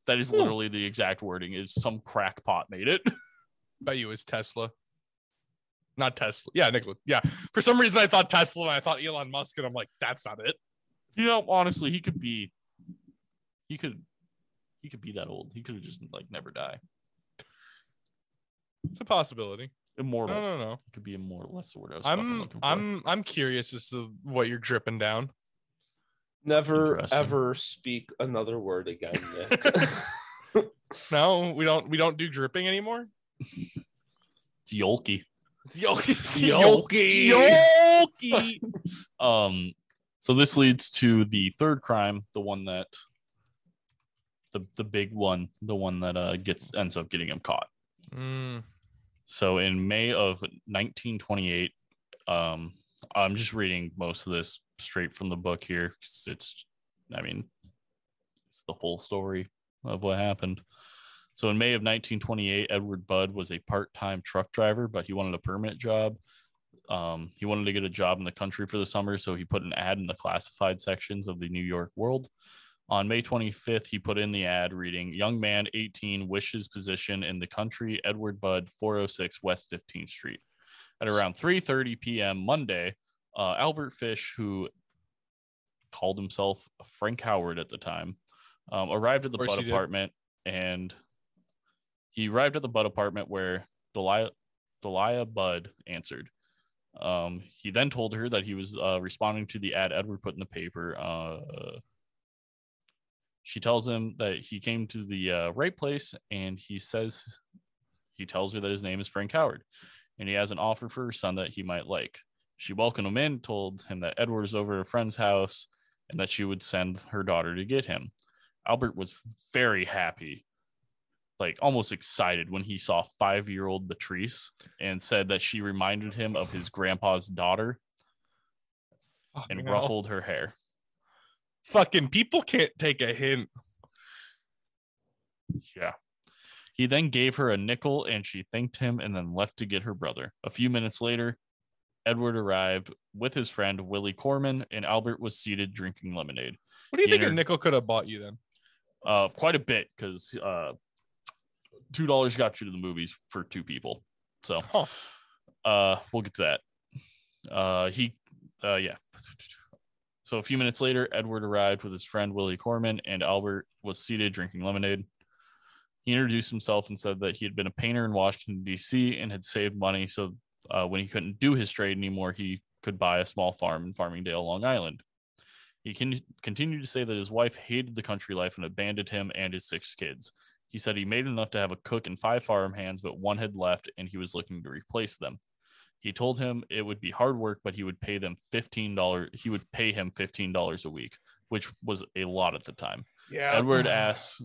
That is Hmm. literally the exact wording: is some crackpot made it. bet you it was Tesla. Not Tesla. Yeah, Nikola. Yeah. For some reason, I thought Tesla and I thought Elon Musk, and I'm like, that's not it. You know, honestly, he could be. He could. He could be that old. He could have just like never die. It's a possibility. Immortal. No, no, no. He could be immortal. That's the word I was I'm, looking for. I'm, I'm curious as to what you're dripping down. Never ever speak another word again, Nick. No, we don't, we don't do dripping anymore. It's Yolki. Yoki. Yoki. Yoki. Um, so this leads to the third crime, the one that the the big one, the one that uh gets ends up getting him caught. Mm, So in May of 1928, um, I'm just reading most of this straight from the book here. It's, I mean, it's the whole story of what happened. So in May of 1928, Edward Budd was a part-time truck driver, but he wanted a permanent job. Um, he wanted to get a job in the country for the summer, so he put an ad in the classified sections of the New York World. On May 25th, he put in the ad reading, Young man 18 wishes position in the country, Edward Budd, 406 West 15th Street. At around 3:30 p.m. Monday, uh, Albert Fish, who called himself Frank Howard at the time, um, arrived at the Budd he did. apartment, and he arrived at the Budd apartment where Delia, Delia Budd answered. Um, he then told her that he was uh, responding to the ad Edward put in the paper. Uh, she tells him that he came to the uh, right place, and he says he tells her that his name is Frank Howard, and he has an offer for her son that he might like. She welcomed him in, told him that Edward was over at a friend's house, and that she would send her daughter to get him. Albert was very happy, like almost excited when he saw five year old Latrice and said that she reminded him of his grandpa's daughter and Fucking hell. ruffled her hair. Fucking people can't take a hint. Yeah. He then gave her a nickel and she thanked him and then left to get her brother. A few minutes later, Edward arrived with his friend Willie Korman and Albert was seated drinking lemonade. What do you He think a nickel could have bought you then? Uh, quite a bit because uh, two dollars got you to the movies for two people. So Huh. uh, we'll get to that. Uh, he, uh, yeah. So a few minutes later, Edward arrived with his friend Willie Korman, and Albert was seated drinking lemonade. He introduced himself and said that he had been a painter in Washington, D.C., and had saved money. So uh, when he couldn't do his trade anymore, he could buy a small farm in Farmingdale, Long Island. He can continued to say that his wife hated the country life and abandoned him and his six kids. He said he made enough to have a cook and five farm hands, but one had left and he was looking to replace them. He told him it would be hard work, but he would pay them $15. He would pay him $15 a week, which was a lot at the time. Yeah. Edward asks,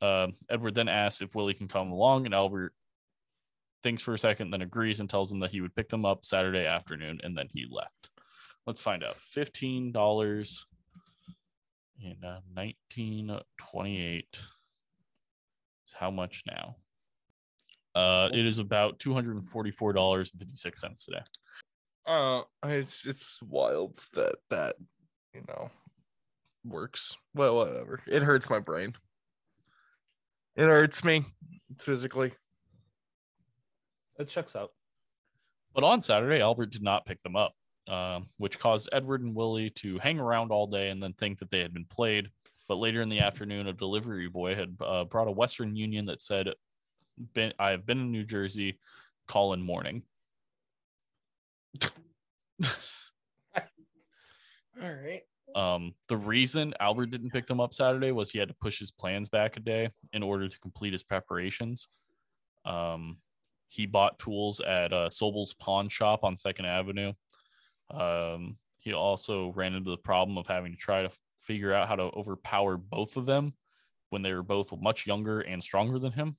uh, Edward then asks if Willie can come along, and Albert thinks for a second, then agrees and tells him that he would pick them up Saturday afternoon, and then he left. Let's find out. Fifteen dollars in uh, 1928 is how much now? Uh, it is about two hundred and forty-four dollars and fifty-six cents today. Uh, it's it's wild that that you know works. Well, whatever. It hurts my brain. It hurts me physically. It checks out. But on Saturday, Albert did not pick them up, um, which caused Edward and Willie to hang around all day and then think that they had been played. But later in the afternoon, a delivery boy had uh, brought a Western Union that said, been, I have been in New Jersey, call in morning. All right. Um, the reason Albert didn't pick them up Saturday was he had to push his plans back a day in order to complete his preparations. Um, he bought tools at uh, Sobel's Pawn Shop on Second Avenue. Um, he also ran into the problem of having to try to figure out how to overpower both of them when they were both much younger and stronger than him.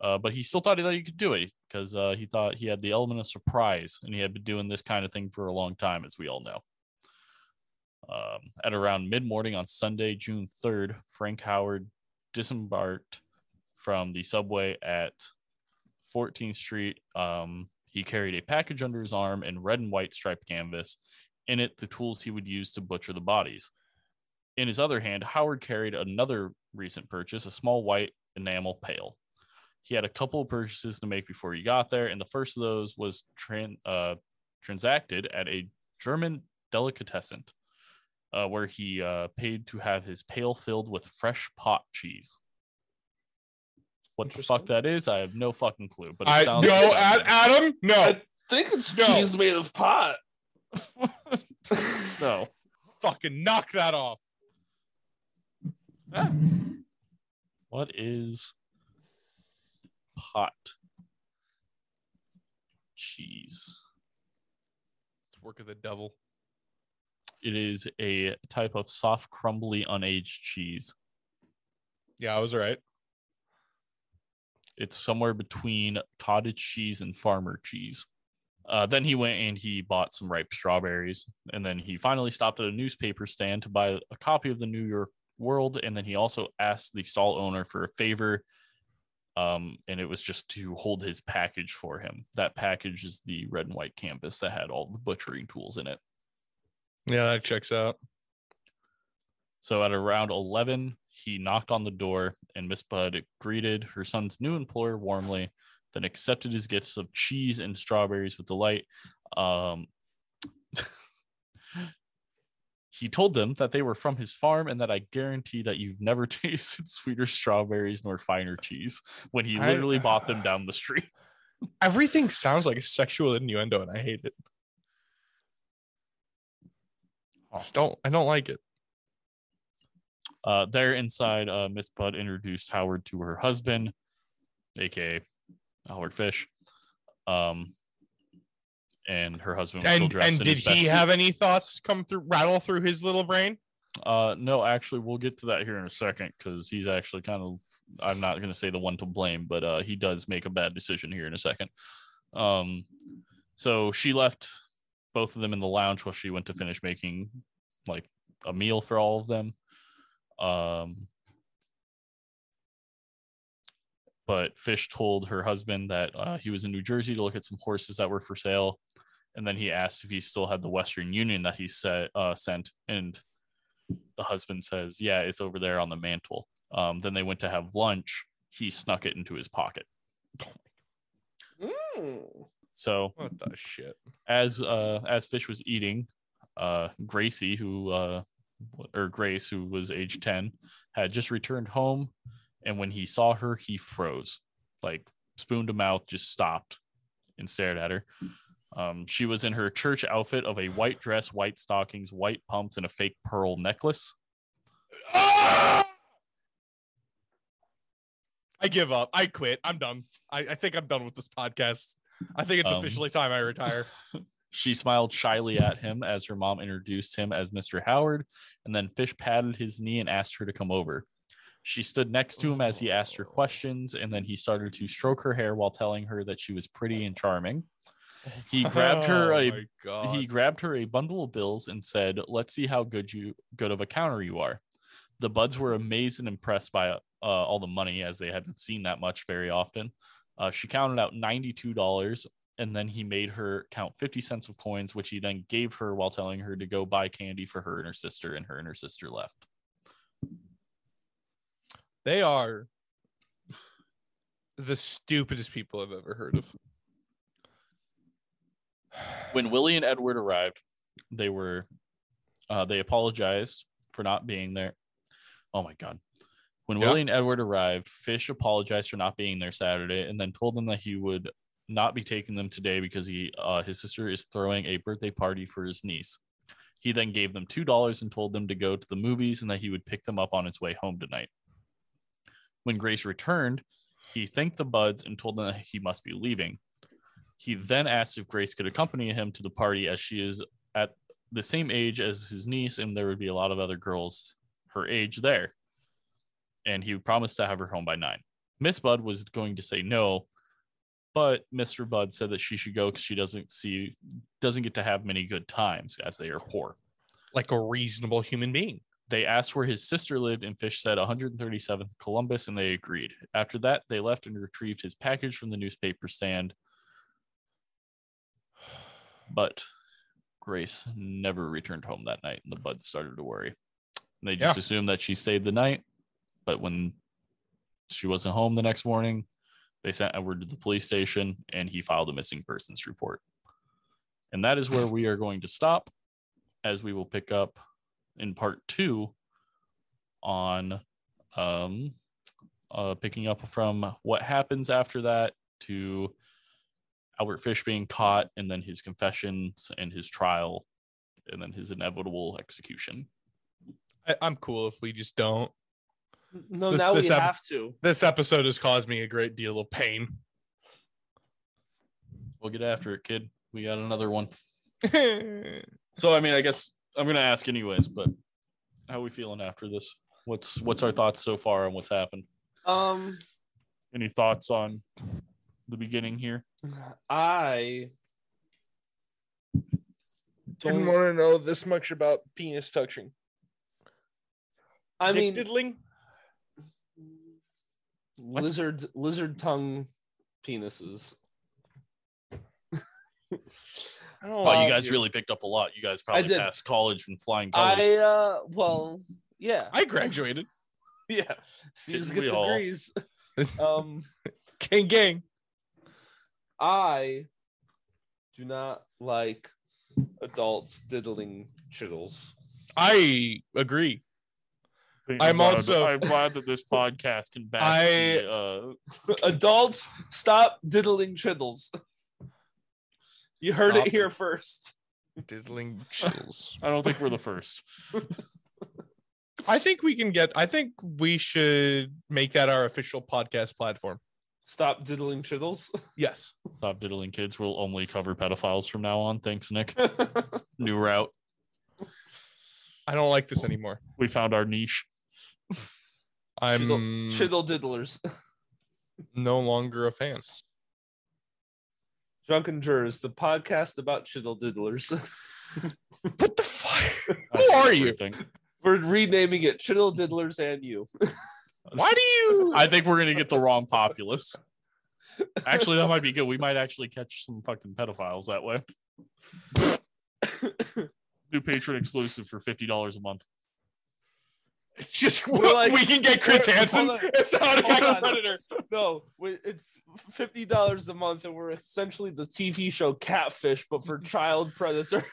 Uh, but he still thought that he could do it because uh, he thought he had the element of surprise and he had been doing this kind of thing for a long time, as we all know. Um, at around mid morning on Sunday, June 3rd, Frank Howard disembarked from the subway at 14th Street. Um, he carried a package under his arm in red and white striped canvas. In it, the tools he would use to butcher the bodies. In his other hand, Howard carried another recent purchase, a small white enamel pail. He had a couple of purchases to make before he got there, and the first of those was tran- uh, transacted at a German delicatessen, uh, where he uh, paid to have his pail filled with fresh pot cheese. What the fuck that is, I have no fucking clue. But it I sounds no, like- Ad- Adam, no, I think it's No. cheese made of pot. no. fucking knock that off. What is pot cheese? It's work of the devil. It is a type of soft, crumbly, unaged cheese. Yeah, I was right. It's somewhere between cottage cheese and farmer cheese. Uh, then he went and he bought some ripe strawberries. And then he finally stopped at a newspaper stand to buy a copy of the New York World. And then he also asked the stall owner for a favor. Um, and it was just to hold his package for him. That package is the red and white canvas that had all the butchering tools in it. Yeah, that checks out. So at around 11, he knocked on the door, and Miss Budd greeted her son's new employer warmly, then accepted his gifts of cheese and strawberries with delight. Um, he told them that they were from his farm and that I guarantee that you've never tasted sweeter strawberries nor finer cheese when he I- literally bought them down the street. Everything sounds like a sexual innuendo, and I hate it. Just don't. I don't like it. Uh, there inside, uh, Miss Budd introduced Howard to her husband, aka Howard Fish. Um, and her husband was still And dressed and in did his best he suit. have any thoughts come through, rattle through his little brain? Uh, no, actually, we'll get to that here in a second because he's actually kind of. I'm not going to say the one to blame, but uh, he does make a bad decision here in a second. Um, so she left both of them in the lounge while she went to finish making like a meal for all of them. Um, but Fish told her husband that uh, he was in New Jersey to look at some horses that were for sale, and then he asked if he still had the Western Union that he said uh, sent, and the husband says, "Yeah, it's over there on the mantle." Um, then they went to have lunch. He snuck it into his pocket. Mm. So What the shit? as uh as Fish was eating, uh Gracie, who uh or Grace, who was age 10, had just returned home And when he saw her, he froze, like spoon to mouth, just stopped and stared at her. Um, she was in her church outfit of a white dress, white stockings, white pumps, and a fake pearl necklace. Ah! I give up. I quit. I'm done. I, I think I'm done with this podcast. I think it's Um, officially time I retire. She smiled shyly at him as her mom introduced him as Mr. Howard, and then Fish patted his knee and asked her to come over. She stood next to him as he asked her questions, and then he started to stroke her hair while telling her that she was pretty and charming. He grabbed her Oh a he grabbed her a bundle of bills and said, "Let's see how good you good of a counter you are." The Budds were amazed and impressed by uh, all the money as they hadn't seen that much very often. Uh, she counted out ninety-two dollars, and then he made her count fifty cents of coins, which he then gave her while telling her to go buy candy for her and her sister. And her and her sister left. They are the stupidest people I've ever heard of. When Willie and Edward arrived, they were uh, they apologized for not being there. Oh my god. When Yeah. Willie and Edward arrived, Fish apologized for not being there Saturday and then told them that he would not be taking them today because he uh, his sister is throwing a birthday party for his niece. He then gave them two dollars and told them to go to the movies and that he would pick them up on his way home tonight. When Grace returned, he thanked the Budds and told them that he must be leaving. He then asked if Grace could accompany him to the party as she is at the same age as his niece and there would be a lot of other girls her age there. And he promised to have her home by nine. Miss Budd was going to say no, but Mr. Budd said that she should go because she doesn't see doesn't get to have many good times as they are poor. Like a reasonable human being. They asked where his sister lived, and Fish said 137th Columbus, and they agreed. After that, they left and retrieved his package from the newspaper stand. But Grace never returned home that night, and the Budds started to worry. They just Yeah. assumed that she stayed the night, but when she wasn't home the next morning, they sent Edward to the police station, and he filed a missing persons report. And that is where we are going to stop, as we will pick up in part two on um uh picking up from what happens after that to Albert Fish being caught and then his confessions and his trial and then his inevitable execution. I, I'm cool if we just don't. No, This- now this we ep- have to. This episode has caused me a great deal of pain. We'll get after it, kid. We got another one. So I mean, I guess I'm gonna ask anyways, but how we feeling after this? What's what's our thoughts so far on what's happened? Um, Any thoughts on the beginning here? I Didn't don't. want to know this much about penis touching. I mean, diddling? lizard lizard tongue penises. I don't Wow, you guys really picked up a lot. You guys probably passed college from flying colors. I uh, well, yeah, I graduated. yeah. Caesar we gets all? degrees. um, Gang, gang. I do not like adults diddling chittles. I agree. I'm glad- also- I'm glad that this podcast can back I- the, uh, Adults, stop diddling chittles. You heard Stop it here it. first. Diddling chills. I don't think we're the first. I think we can get. I think we should make that our official podcast platform. Stop diddling chittles. Yes. Stop diddling kids. We'll only cover pedophiles from now on. Thanks, Nick. New route. I don't like this anymore. We found our niche. I'm Chittle diddlers. no longer a fan. Drunken Jurors, the podcast about chittle diddlers. What the fuck? Who are you? favorite thing. We're renaming it Chittle Diddlers and You. Why do you? I think we're gonna get the wrong populace. Actually, that might be good. We might actually catch some fucking pedophiles that way. New patron exclusive for fifty dollars a month. It's just We're like- we can get Chris we're- Hansen. hold. It's how to Hold a on. predator. No, we- it's fifty dollars a month, and we're essentially the TV show Catfish, but for child predators.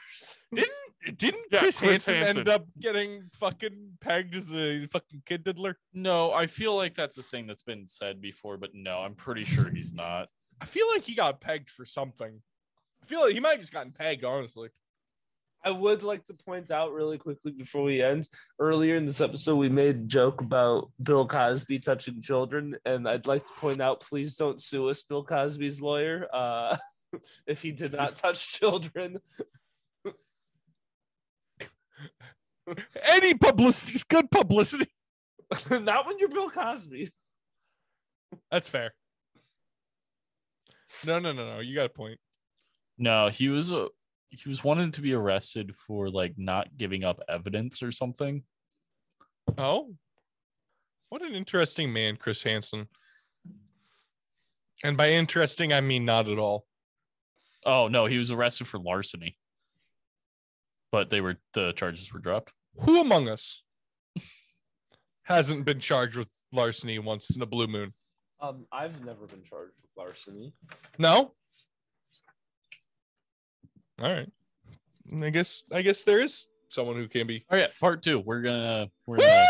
Didn't Yeah, Chris, Chris Hansen, Hansen. end up getting fucking pegged as a fucking kid diddler? No, I feel like that's a thing that's been said before, but no, I'm pretty sure he's not. I feel like he got pegged for something. I feel like he might have just gotten pegged, honestly. I would like to point out really quickly before we end. Earlier in this episode, we made a joke about Bill Cosby touching children, and I'd like to point out, please don't sue us, Bill Cosby's lawyer, uh, if he did not touch children. Any publicity is good publicity. not when you're Bill Cosby. That's fair. No, no, no, no. You got a point. No, he was uh, he was wanted to be arrested for like not giving up evidence or something. Oh, what an interesting man, Chris Hansen. And by interesting, I mean not at all. Oh no, he was arrested for larceny. But they were the charges were dropped. Who among us hasn't been charged with larceny once in a blue moon? Um, I've never been charged with larceny. No. All right. I guess I guess there is someone who can be. Oh yeah, part two. We're gonna we're gonna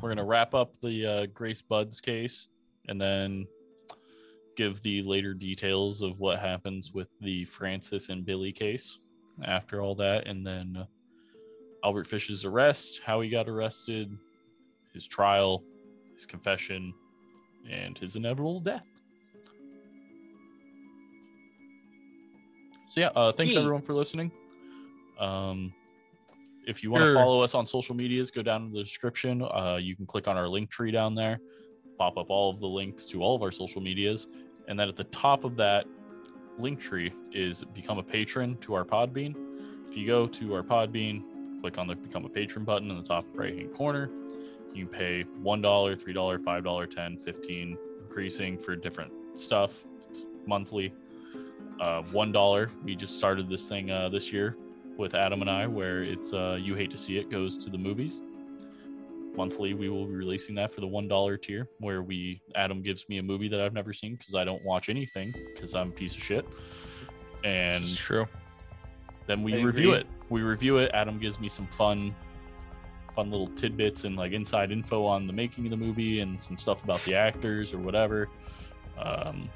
we're gonna wrap up the uh, Grace Budd's case and then give the later details of what happens with the Francis and Billy case after all that, and then uh, Albert Fish's arrest, how he got arrested, his trial, his confession, and his inevitable death. So yeah, uh, thanks everyone for listening. Um, if you want to follow us on social medias, go down in the description. Uh, you can click on our link tree down there, pop up all of the links to all of our social medias, and then at the top of that link tree is become a patron to our Podbean. If you go to our Podbean, click on the become a patron button in the top right hand corner. You can pay $1, $3, $5, 10 15 increasing for different stuff. It's monthly. Uh, $1. We just started this thing uh, this year with Adam and I, where it's uh, You Hate to See It goes to the movies. Monthly, we will be releasing that for the $1 tier, where we Adam gives me a movie that I've never seen because I don't watch anything because I'm a piece of shit. And true. Then we I review agree. it. We review it. Adam gives me some fun, fun little tidbits and like inside info on the making of the movie and some stuff about the actors or whatever. Um,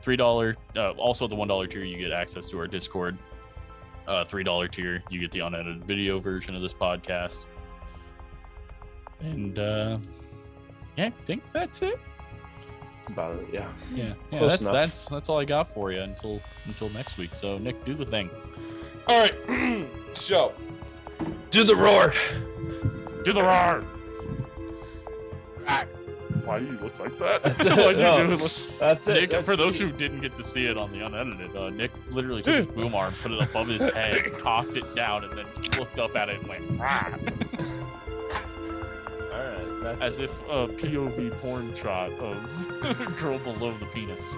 three dollar. Uh, also, the one dollar tier, you get access to our Discord. Uh, three dollar tier, you get the unedited video version of this podcast. And uh, yeah, I think that's it. About it, yeah. Yeah, yeah that's, enough. that's that's all I got for you until until next week. So Nick, do the thing. All right. so, Do the roar. Do the roar. Why do you look like that? That's it. Why'd you No. do it? That's it. Nick, That's for those who didn't get to see it on the unedited, uh, Nick literally took his boom arm, put it above his head, cocked it down, and then looked up at it and went "Rah," All right. That's as it. if a POV porn shot of girl below the penis.